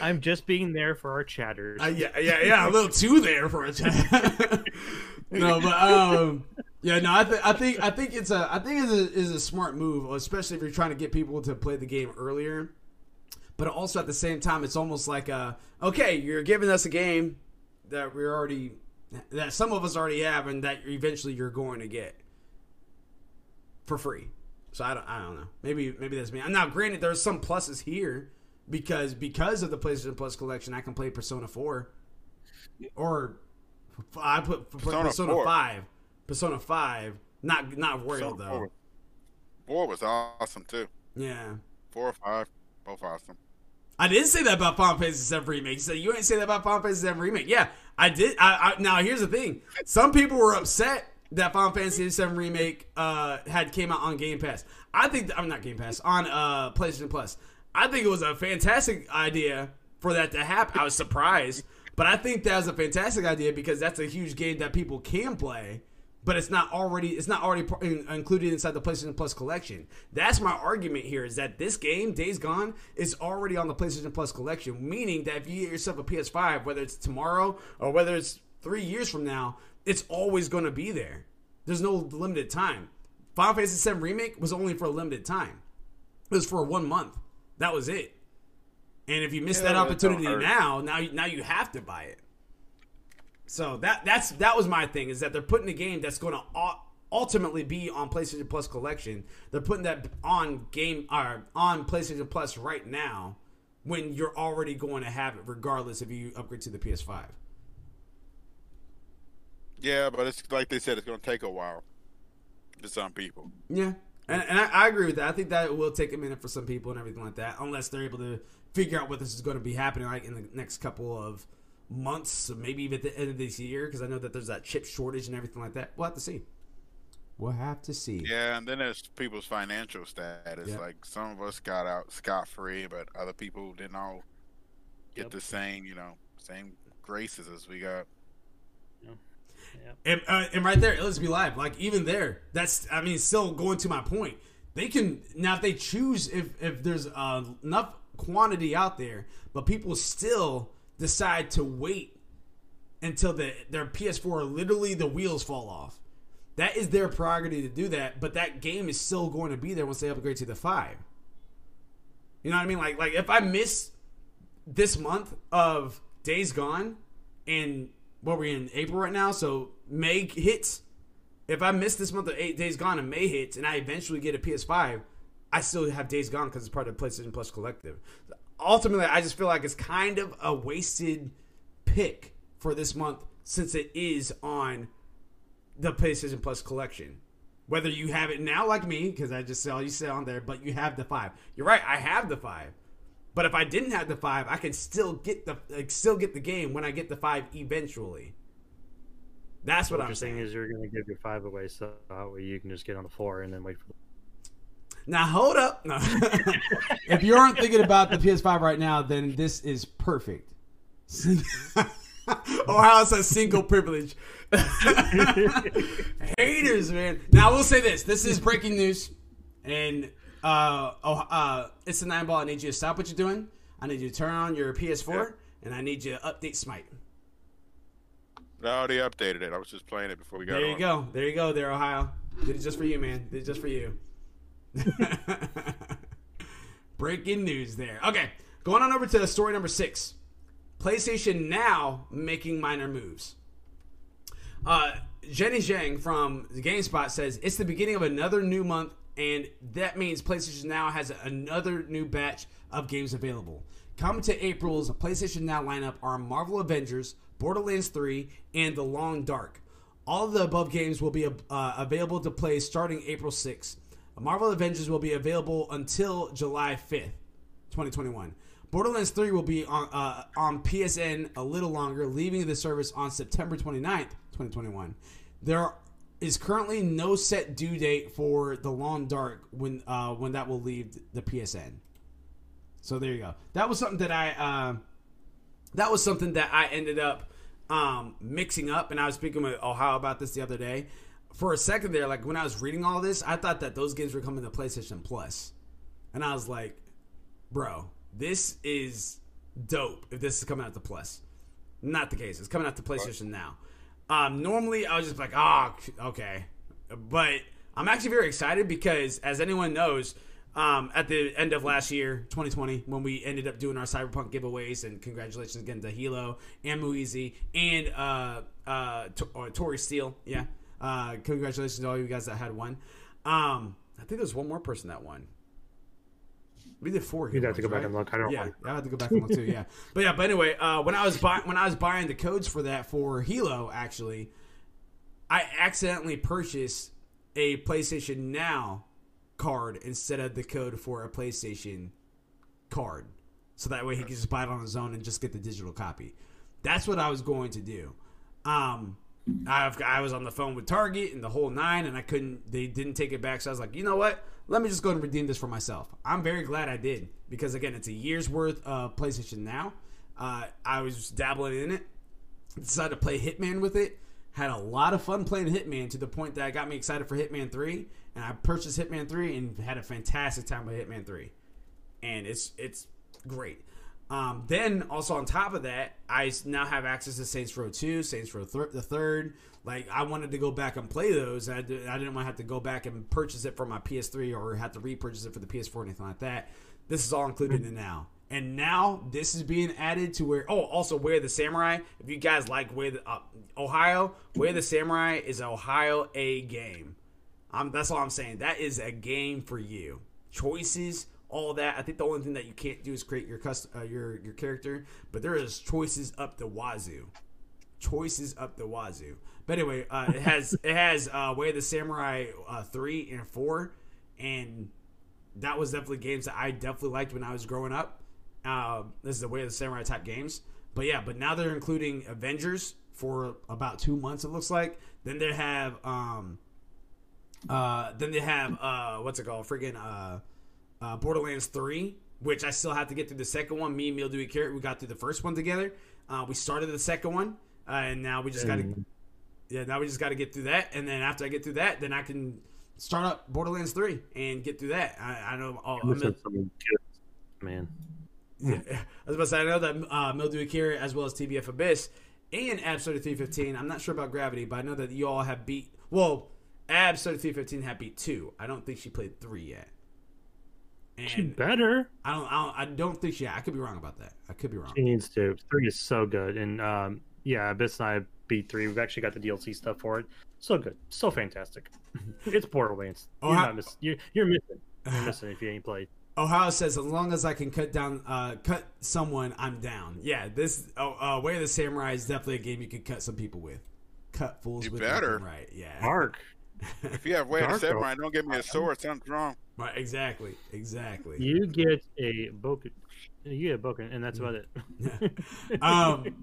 I'm just being there for our chatters. Uh, yeah, yeah, yeah, a little too there for a chat. no, but um, yeah, no, I, th- I think I think it's a I think it's a, is a smart move, especially if you're trying to get people to play the game earlier. But also at the same time, it's almost like a okay, you're giving us a game that we're already that some of us already have, and that eventually you're going to get for free. So I don't I don't know. Maybe maybe that's me. Now, granted, there's some pluses here because because of the PlayStation Plus collection, I can play Persona Four, or I put Persona, Persona Five, Persona Five, not not Royal though. four, four was awesome too. Yeah, Four or five, both awesome. I didn't say that about Final Fantasy VII Remake. You said you ain't say that about Final Fantasy VII Remake. Yeah, I did. I, I now here's the thing. Some people were upset that Final Fantasy VII Remake uh, had came out on Game Pass. I think I'm not Game Pass on uh, PlayStation Plus. I think it was a fantastic idea for that to happen. I was surprised, but I think that was a fantastic idea because that's a huge game that people can play but it's not already it's not already in- included inside the PlayStation Plus collection. That's my argument here is that this game Days Gone is already on the PlayStation Plus collection, meaning that if you get yourself a PS5, whether it's tomorrow or whether it's 3 years from now, it's always going to be there. There's no limited time. Final Fantasy VII Remake was only for a limited time. It was for 1 month. That was it. And if you miss Yeah, that that opportunity now, now you- now you have to buy it. So that that's that was my thing is that they're putting a game that's going to ultimately be on PlayStation Plus collection. They're putting that on game or on PlayStation Plus right now when you're already going to have it regardless if you upgrade to the PS5. Yeah, but it's like they said, it's going to take a while for some people. Yeah. And, and I, I agree with that. I think that it will take a minute for some people and everything like that, unless they're able to figure out what this is going to be happening like in the next couple of months, or maybe even at the end of this year, because I know that there's that chip shortage and everything like that. We'll have to see. We'll have to see. Yeah, and then there's people's financial status. Yeah. Like some of us got out scot free, but other people didn't all get Yep. the same, you know, same graces as we got. And, uh, and right there, let's be live. Like even there, that's I mean, still going to my point. They can now if they choose if if there's uh, enough quantity out there, but people still decide to wait until the their PS4 literally the wheels fall off. That is their prerogative to do that, but that game is still going to be there once they upgrade to the five. You know what I mean? Like like if I miss this month of Days Gone and what we're in April right now, so May hits. If I miss this month of eight Days Gone and May hits, and I eventually get a PS5, I still have Days Gone because it's part of the PlayStation Plus collective. ultimately, I just feel like it's kind of a wasted pick for this month since it is on the PlayStation Plus collection. Whether you have it now, like me, because I just saw you sit on there, but you have the five. You're right, I have the five. But if I didn't have the five, I could still get the like, still get the game when I get the five eventually. That's what, What I'm saying. saying is you're going to give your five away, so that way you can just get on the floor and then wait for. The... Now hold up. No. if you aren't thinking about the PS5 right now, then this is perfect. Ohio says single privilege. Haters, man. Now I will say this: this is breaking news, and uh, oh, uh, it's a nine ball. I need you to stop what you're doing. I need you to turn on your PS4, and I need you to update Smite. I already updated it. I was just playing it before we got There you on. go. There you go. There, Ohio. Did it just for you, man. Did it just for you. Breaking news there. Okay, going on over to story number six. PlayStation Now making minor moves. Uh, Jenny Zhang from GameSpot says it's the beginning of another new month, and that means PlayStation Now has another new batch of games available. Coming to April's PlayStation Now lineup are Marvel Avengers, Borderlands 3, and The Long Dark. All of the above games will be uh, available to play starting April 6th. Marvel Avengers will be available until July 5th, 2021. Borderlands 3 will be on uh, on PSN a little longer, leaving the service on September 29th, 2021. There is currently no set due date for The Long Dark when uh, when that will leave the PSN. So there you go. That was something that I uh, that was something that I ended up um, mixing up, and I was speaking with Ohio about this the other day. For a second there, like when I was reading all this, I thought that those games were coming to PlayStation Plus, and I was like, "Bro, this is dope. If this is coming out to Plus, not the case. It's coming out to PlayStation now. Um, normally, I was just like, "Ah, okay," but I'm actually very excited because, as anyone knows, um, at the end of last year, 2020, when we ended up doing our Cyberpunk giveaways, and congratulations again to Hilo and Muizi and uh, uh, T- or Tori Steele. Yeah, uh, congratulations to all you guys that had one. Um, I think there's one more person that won. We did four. You'd have to heroes, go back and look. I don't Yeah. I had to go back and look too. Yeah, but yeah, but anyway, uh, when I was buying when I was buying the codes for that for Hilo, actually, I accidentally purchased a PlayStation Now card instead of the code for a PlayStation card, so that way he could just buy it on his own and just get the digital copy. That's what I was going to do. Um, I've, I was on the phone with Target and the whole nine, and I couldn't. They didn't take it back, so I was like, you know what? Let me just go and redeem this for myself. I'm very glad I did because again, it's a year's worth of PlayStation Now. Uh, I was dabbling in it. Decided to play Hitman with it. Had a lot of fun playing Hitman to the point that I got me excited for Hitman Three, and I purchased Hitman Three and had a fantastic time with Hitman Three, and it's it's great. Um, then also on top of that, I now have access to Saints Row Two, Saints Row thir- the Third. Like I wanted to go back and play those. I, I didn't want to have to go back and purchase it for my PS3 or have to repurchase it for the PS4 or anything like that. This is all included in now. And now this is being added to where oh also Way of the Samurai. If you guys like where the uh, Ohio, Way of the Samurai is Ohio a game. Um, that's all I'm saying. That is a game for you. Choices, all that. I think the only thing that you can't do is create your custom, uh, your your character, but there is choices up the wazoo. Choices up the wazoo. But anyway, uh, it has it has uh, Way of the Samurai uh, three and four, and that was definitely games that I definitely liked when I was growing up. Uh, this is the Way of the Samurai type games. But yeah, but now they're including Avengers for about two months. It looks like. Then they have um, uh, then they have uh, what's it called? Freaking uh, uh, Borderlands Three, which I still have to get through the second one. Me and Mildewy Carrot, we got through the first one together. Uh, we started the second one, uh, and now we just got to yeah, now we just got to get through that, and then after I get through that, then I can start up Borderlands Three and get through that. I, I know. Oh, I'm I'm, missing something man. yeah, I was about to say I know that uh, Mildewy Carrot as well as TBF Abyss and Abs thirty three fifteen. I'm not sure about Gravity, but I know that you all have beat. Well, Abs thirty three fifteen had beat two. I don't think she played three yet. And She better. I don't, I don't. I don't think she. I could be wrong about that. I could be wrong. She needs to. Three is so good, and um, yeah, Abyss and I beat three. We've actually got the DLC stuff for it. So good, so fantastic. it's Borderlands. Oh, you're how- not miss, you're, you're missing. You're missing if you ain't played. Ohio says, as long as I can cut down, uh, cut someone, I'm down. Yeah, this oh, uh, Way of the Samurai is definitely a game you can cut some people with. Cut fools You with better. right. Yeah, Mark, If you have way to Darko. samurai, don't give me a sword. Something's wrong. right, exactly, exactly. you get a bokken. You get a bokken, and that's about it. um,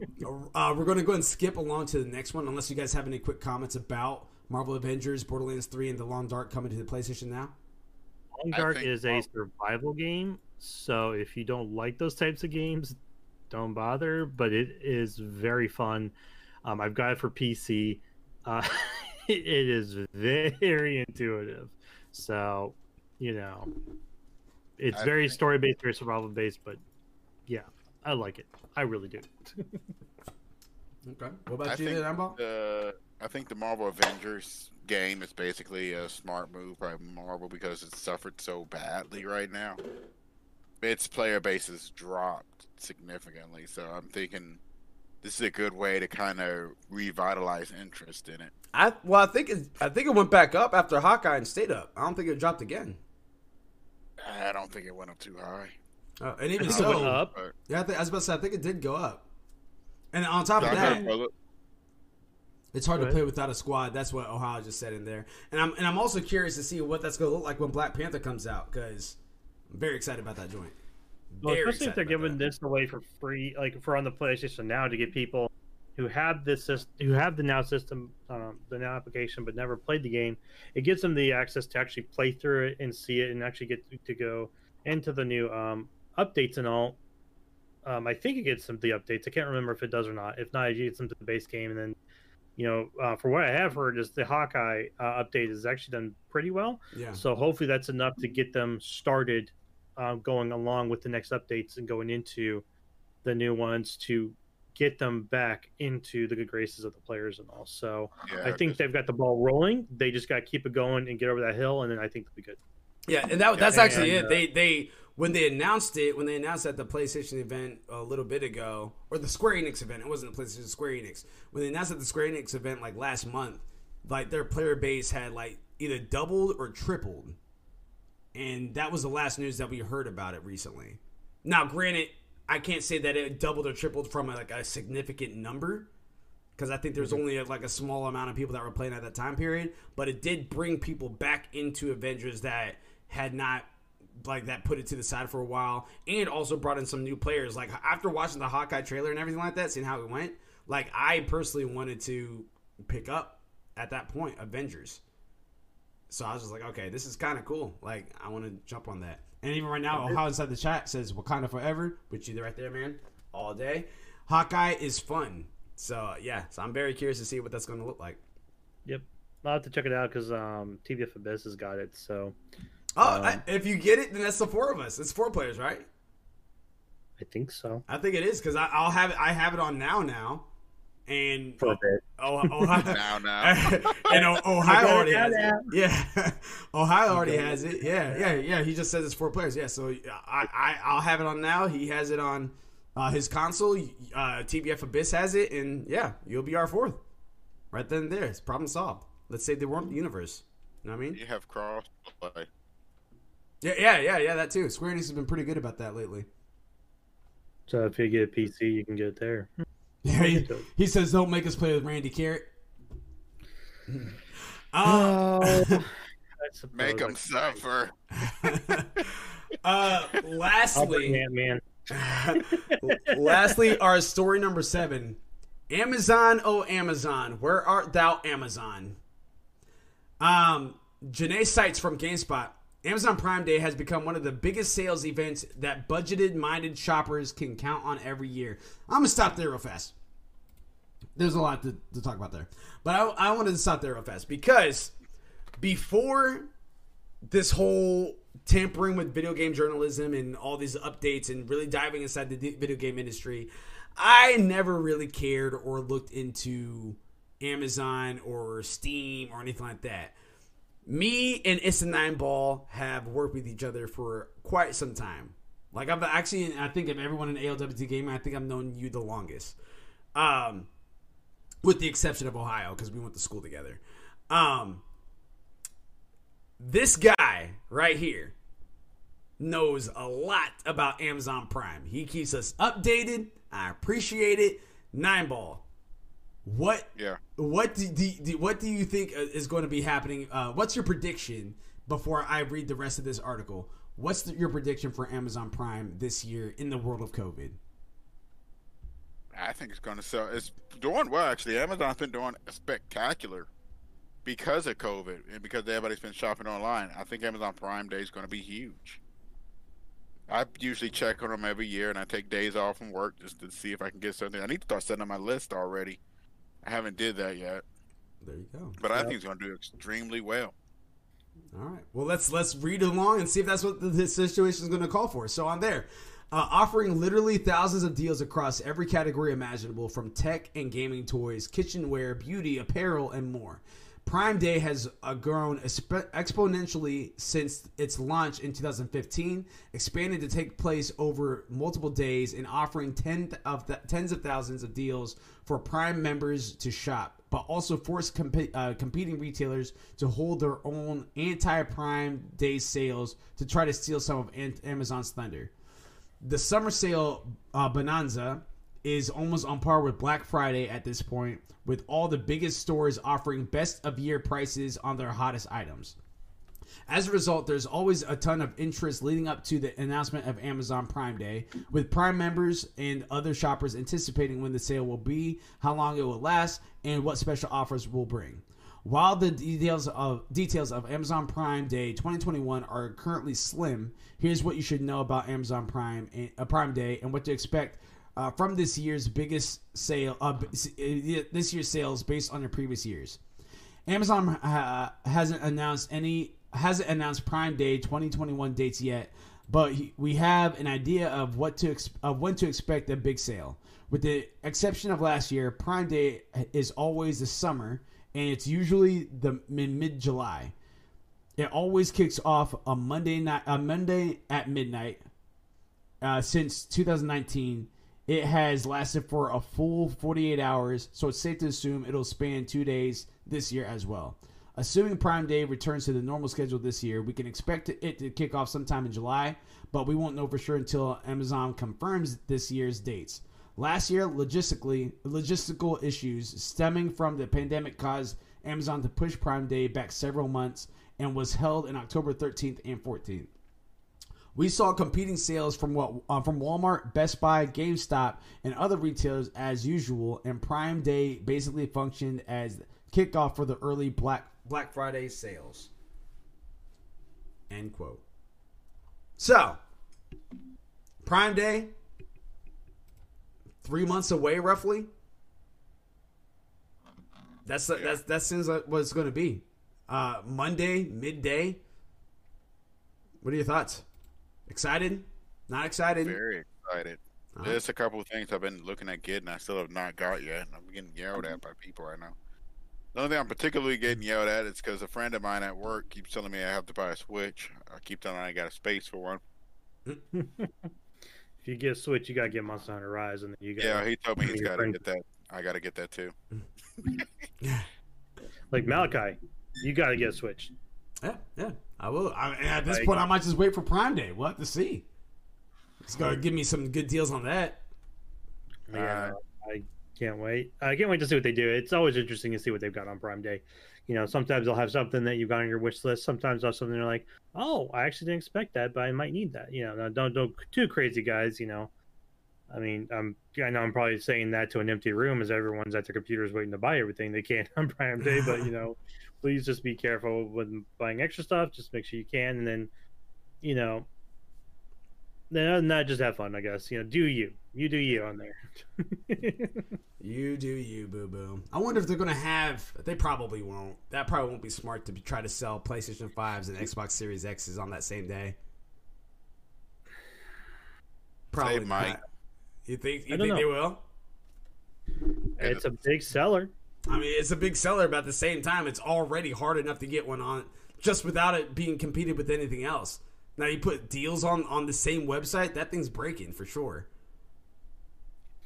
uh, we're going to go and skip along to the next one, unless you guys have any quick comments about Marvel Avengers, Borderlands 3, and The Long Dark coming to the PlayStation now. Long Dark think- is a survival game, so if you don't like those types of games, don't bother. But it is very fun. Um, I've got it for PC. Uh, it is very intuitive. So, you know, it's I very story based, very survival based. But yeah, I like it. I really do. Okay. What about I you, think there, Amber? the I think the Marvel Avengers game is basically a smart move by Marvel because it's suffered so badly right now. Its player base has dropped significantly, so I'm thinking this is a good way to kind of revitalize interest in it. I well, I think it, I think it went back up after Hawkeye and stayed up. I don't think it dropped again. I don't think it went up too high. Uh, and even I so, went up. Yeah, I, think, I was about to say I think it did go up. And on top of that, got- It's hard to play without a squad. That's what Ohio just said in there. And I'm and I'm also curious to see what that's going to look like when Black Panther comes out because I'm very excited about that joint. Well, especially if they're giving that. this away for free, like for on the PlayStation now, to get people who have this who have the now system, um, the now application, but never played the game. It gives them the access to actually play through it and see it, and actually get to, to go into the new um, updates and all. Um, I think it gets them the updates. I can't remember if it does or not. If not, it gets them to the base game, and then, you know, uh, for what I have heard, is the Hawkeye uh, update is actually done pretty well. Yeah. So hopefully that's enough to get them started, uh, going along with the next updates and going into the new ones to get them back into the good graces of the players and all. So yeah, I think they've got the ball rolling. They just got to keep it going and get over that hill, and then I think they'll be good. Yeah, and that, that's Yeah, actually and, it. uh, They they when they announced it, when they announced at the PlayStation event a little bit ago, or the Square Enix event, it wasn't the PlayStation, Square Enix. When they announced at the Square Enix event like last month, like their player base had like either doubled or tripled, and that was the last news that we heard about it recently. Now, granted, I can't say that it doubled or tripled from like a significant number because I think there's mm-hmm. only like a small amount of people that were playing at that time period. But it did bring people back into Avengers that had not like that put it to the side for a while, and also brought in some new players. Like after watching the Hawkeye trailer and everything like that, seeing how it went, like I personally wanted to pick up at that point Avengers. So I was just like, okay, this is kind of cool. Like I want to jump on that. And even right now, Ohio inside the chat says Wakanda forever, which you right there, man, all day. Hawkeye is fun. So yeah, so I'm very curious to see what that's going to look like. Yep, I'll have to check it out because um, TVF Abyss has got it. So Oh, Um, I, if you get it, then that's the four of us. It's four players, right? I think so. I think it is because I'll have it. I have it on now now, and For a bit. oh, Ohio, now now. and Ohio already has it. Yeah, Ohio already has it. Yeah, yeah, yeah. He just says it's four players. Yeah, so I, I I'll have it on now. He has it on uh, his console. Uh, TBF Abyss has it, and yeah, you'll be our fourth. Right then and there, it's problem solved. Let's say they weren't the universe. You know what I mean? you have cross play. Yeah, yeah, yeah, yeah. That too. Square Enix has been pretty good about that lately. So if you get a PC, you can get it there. Yeah, he, he says don't make us play with Randy Carrot. Uh, Oh, I Make I them suffer. uh, lastly, Ant-Man. lastly, our story number seven. Amazon, oh Amazon, where art thou, Amazon? Um, Jenae Sitzes from GameSpot. Amazon Prime Day has become one of the biggest sales events that budgeted-minded shoppers can count on every year. I'm gonna stop there real fast. There's a lot to, to talk about there, but I, I wanted to stop there real fast because before this whole tampering with video game journalism and all these updates and really diving inside the video game industry, I never really cared or looked into Amazon or Steam or anything like that. Me and Issa Nine Ball have worked with each other for quite some time. Like I've actually, I think of everyone in ALWT gaming, I think I've known you the longest. Um, with the exception of Ohio because we went to school together. Um, this guy right here knows a lot about Amazon Prime. He keeps us updated. I appreciate it. Nine ball. What? Yeah. What do, do, do what do you think uh, is going to be happening? Uh, what's your prediction before I read the rest of this article? What's the, your prediction for Amazon Prime this year in the world of COVID? I think it's going to sell. It's doing well actually. Amazon's been doing spectacular because of COVID and because everybody's been shopping online. I think Amazon Prime Day is going to be huge. I usually check on them every year, and I take days off from work just to see if I can get something. I need to start setting on my list already. I haven't did that yet. There you go. But I think it's going to do extremely well. All right. Well, let's let's read along and see if that's what the, the situation is going to call for. So on there, uh, offering literally thousands of deals across every category imaginable, from tech and gaming toys, kitchenware, beauty, apparel, and more. Prime Day has uh, grown exp- exponentially since its launch in 2015, expanded to take place over multiple days and offering ten of th- tens of thousands of deals for Prime members to shop, but also forced comp- uh, competing retailers to hold their own anti-Prime Day sales to try to steal some of Amazon's thunder. The summer sale uh, bonanza is almost on par with Black Friday at this point, with all the biggest stores offering best of year prices on their hottest items. As a result, there's always a ton of interest leading up to the announcement of Amazon Prime Day, with Prime members and other shoppers anticipating when the sale will be, how long it will last, and what special offers will bring. While the details of details of Amazon Prime Day 2021 are currently slim, here's what you should know about Amazon Prime uh, Prime Day and what to expect uh, from this year's biggest sale, uh, this year's sales based on the previous years. Amazon uh, hasn't announced any hasn't announced Prime Day 2021 dates yet, but we have an idea of what to ex- of when to expect a big sale. With the exception of last year, Prime Day is always the summer, and it's usually the mid July. It always kicks off a Monday night, a Monday at midnight. Uh, since 2019, it has lasted for a full 48 hours, so it's safe to assume it'll span two days this year as well. Assuming Prime Day returns to the normal schedule this year, we can expect it to kick off sometime in July, but we won't know for sure until Amazon confirms this year's dates. Last year, logistically, logistical issues stemming from the pandemic caused Amazon to push Prime Day back several months and was held in October 13th and 14th. We saw competing sales from what uh, from Walmart, Best Buy, GameStop, and other retailers as usual, and Prime Day basically functioned as kickoff for the early Black Black Friday sales. End quote. So, Prime Day, three months away, roughly. That's yeah. that's that seems like what it's going to be. Uh, Monday midday. What are your thoughts? Excited? Not excited? Very excited. Uh-huh. There's a couple of things I've been looking at getting I still have not got yet. I'm getting yelled at by people right now. The only thing I'm particularly getting yelled at is because a friend of mine at work keeps telling me I have to buy a Switch. I keep telling him I got a space for one. if you get a Switch, you gotta get Monster Hunter Rise, and then you got. Yeah, he told me he's got to get that. I got to get that too. like Malachi, you got to get a Switch. Yeah, yeah, I will. I, at this like, point, I might just wait for Prime Day. We'll have to see. It's gonna give me some good deals on that. Yeah, uh, I can't wait. I can't wait to see what they do. It's always interesting to see what they've got on Prime Day. You know, sometimes they'll have something that you've got on your wish list. Sometimes they'll have something they're like, "Oh, I actually didn't expect that, but I might need that." You know, don't don't too crazy, guys. You know, I mean, I'm I know I'm probably saying that to an empty room as everyone's at their computers waiting to buy everything they can on Prime Day, but you know, please just be careful when buying extra stuff. Just make sure you can, and then, you know, then not just have fun. I guess you know, do you? You do you on there. you do you, boo boo. I wonder if they're gonna have. They probably won't. That probably won't be smart to try to sell PlayStation fives and Xbox Series X's on that same day. Probably they might. You think? You think know. they will? It's a big seller. I mean, it's a big seller, but at the same time, it's already hard enough to get one on just without it being competed with anything else. Now you put deals on on the same website, that thing's breaking for sure.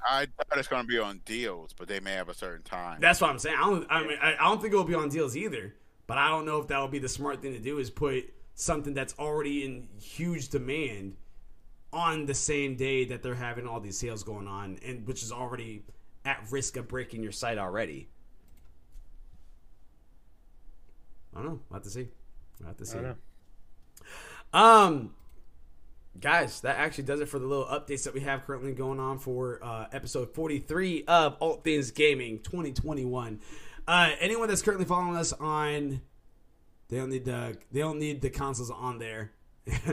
I thought it's going to be on deals, but they may have a certain time. That's what I'm saying. I don't. I mean, I, I don't think it will be on deals either. But I don't know if that would be the smart thing to do. Is put something that's already in huge demand on the same day that they're having all these sales going on, and which is already at risk of breaking your site already. I don't know. We'll have to see. We'll have to see. Um, guys, that actually does it for the little updates that we have currently going on for uh, episode 43 of All Things Gaming 2021. Uh, anyone that's currently following us on, they don't need the they don't need the consoles on there.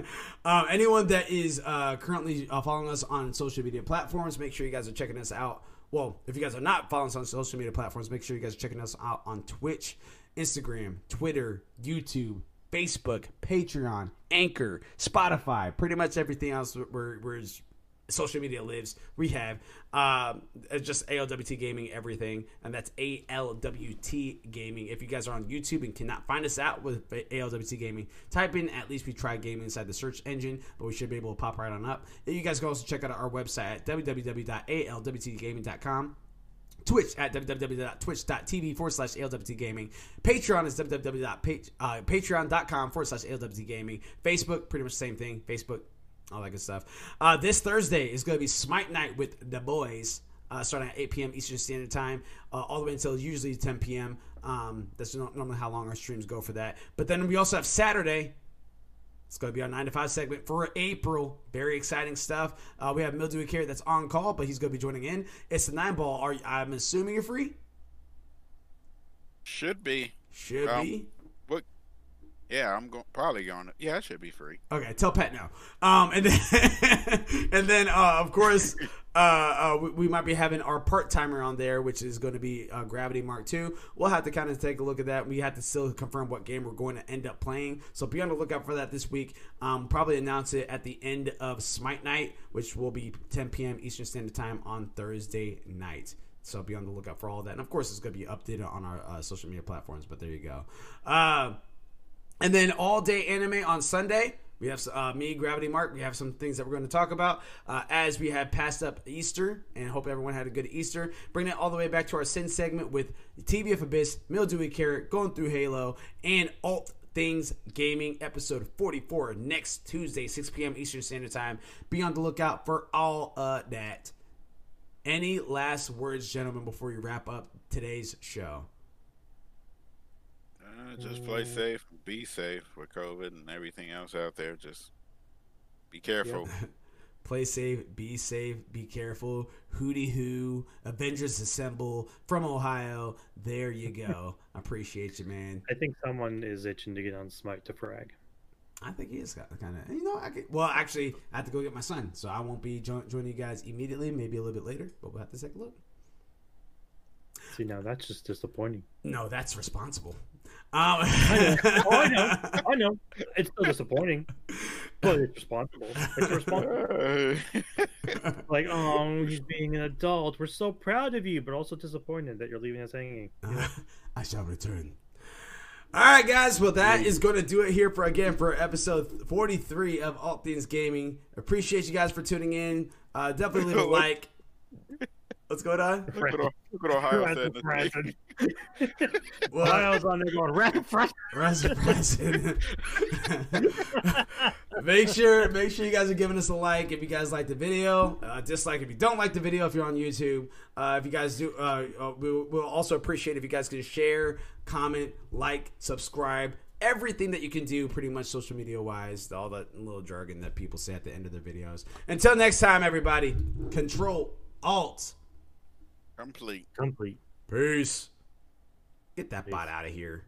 um, anyone that is uh, currently uh, following us on social media platforms, make sure you guys are checking us out. Well, if you guys are not following us on social media platforms, make sure you guys are checking us out on Twitch, Instagram, Twitter, YouTube, Facebook, Patreon, Anchor, Spotify, pretty much everything else where, where social media lives. We have um, it's just ALWT Gaming, everything, and that's ALWT Gaming. If you guys are on YouTube and cannot find us out with ALWT Gaming, type in at least we try gaming inside the search engine, but we should be able to pop right on up. You guys can also check out our website at www.alwtgaming.com. Twitch at www.twitch.tv forward slash ALWT Gaming. Patreon is www.patreon.com forward slash ALWT Gaming. Facebook, pretty much the same thing. Facebook, all that good stuff. Uh, this Thursday is going to be Smite Night with the boys. Uh, starting at 8 p.m. Eastern Standard Time, uh, all the way until usually 10 p.m. Um, that's normally how long our streams go for that. But then we also have Saturday, it's going to be our 9 to 5 segment for April. Very exciting stuff. Uh, we have Mildewy Carrot that's on call, but he's going to be joining in. It's the 9 ball. Are I'm assuming you're free? Should be. Should Um, be. Yeah, I'm going probably going. to Yeah, it should be free. Okay, tell Pat now. Um, and then, and then, uh, of course, uh, uh, we, we might be having our part timer on there, which is going to be uh, Gravity Mark Two. We'll have to kind of take a look at that. We have to still confirm what game we're going to end up playing, so be on the lookout for that this week. Um, probably announce it at the end of Smite Night, which will be 10 p.m. Eastern Standard Time on Thursday night. So be on the lookout for all that, and of course, it's going to be updated on our uh, social media platforms. But there you go. And then all day anime on Sunday. We have uh, me, Gravity Mark. We have some things that we're going to talk about uh, as we have passed up Easter, and hope everyone had a good Easter. Bring it all the way back to our Sin segment with TVF Abyss, Mildewy Carrot, going through Halo, and Alt Things Gaming, episode 44, next Tuesday, 6 p.m. Eastern Standard Time. Be on the lookout for all of that. Any last words, gentlemen, before you wrap up today's show? Just play safe, be safe with COVID and everything else out there. Just be careful. Play safe, be safe, be careful. Hootie hoo, Avengers Assemble from Ohio. There you go. I appreciate you, man. I think someone is itching to get on Smite to frag. I think he is kind of, you know, I could, well, actually, I have to go get my son, so I won't be jo- joining you guys immediately, maybe a little bit later, but we'll have to take a look. See, now that's just disappointing. No, that's responsible. Um, I know. Oh, I know. I know. It's still disappointing, but it's responsible. It's responsible. Like, oh, he's being an adult. We're so proud of you, but also disappointed that you're leaving us hanging. I shall return. All right, guys. Well, that is going to do it here for again for episode 43 of All Things Gaming. Appreciate you guys for tuning in. Uh, definitely leave a like. What's going on? look, what, look what Ohio said. this. Well, I was on there going, "Rat fresh." Rest present. make sure, make sure you guys are giving us a like if you guys like the video. Uh, dislike if you don't like the video. If you're on YouTube, uh, if you guys do, uh, uh, we'll, we'll also appreciate if you guys can share, comment, like, subscribe. Everything that you can do, pretty much social media wise, all that little jargon that people say at the end of their videos. Until next time, everybody, control, alt, Complete. Complete. peace. Get that bot out of here.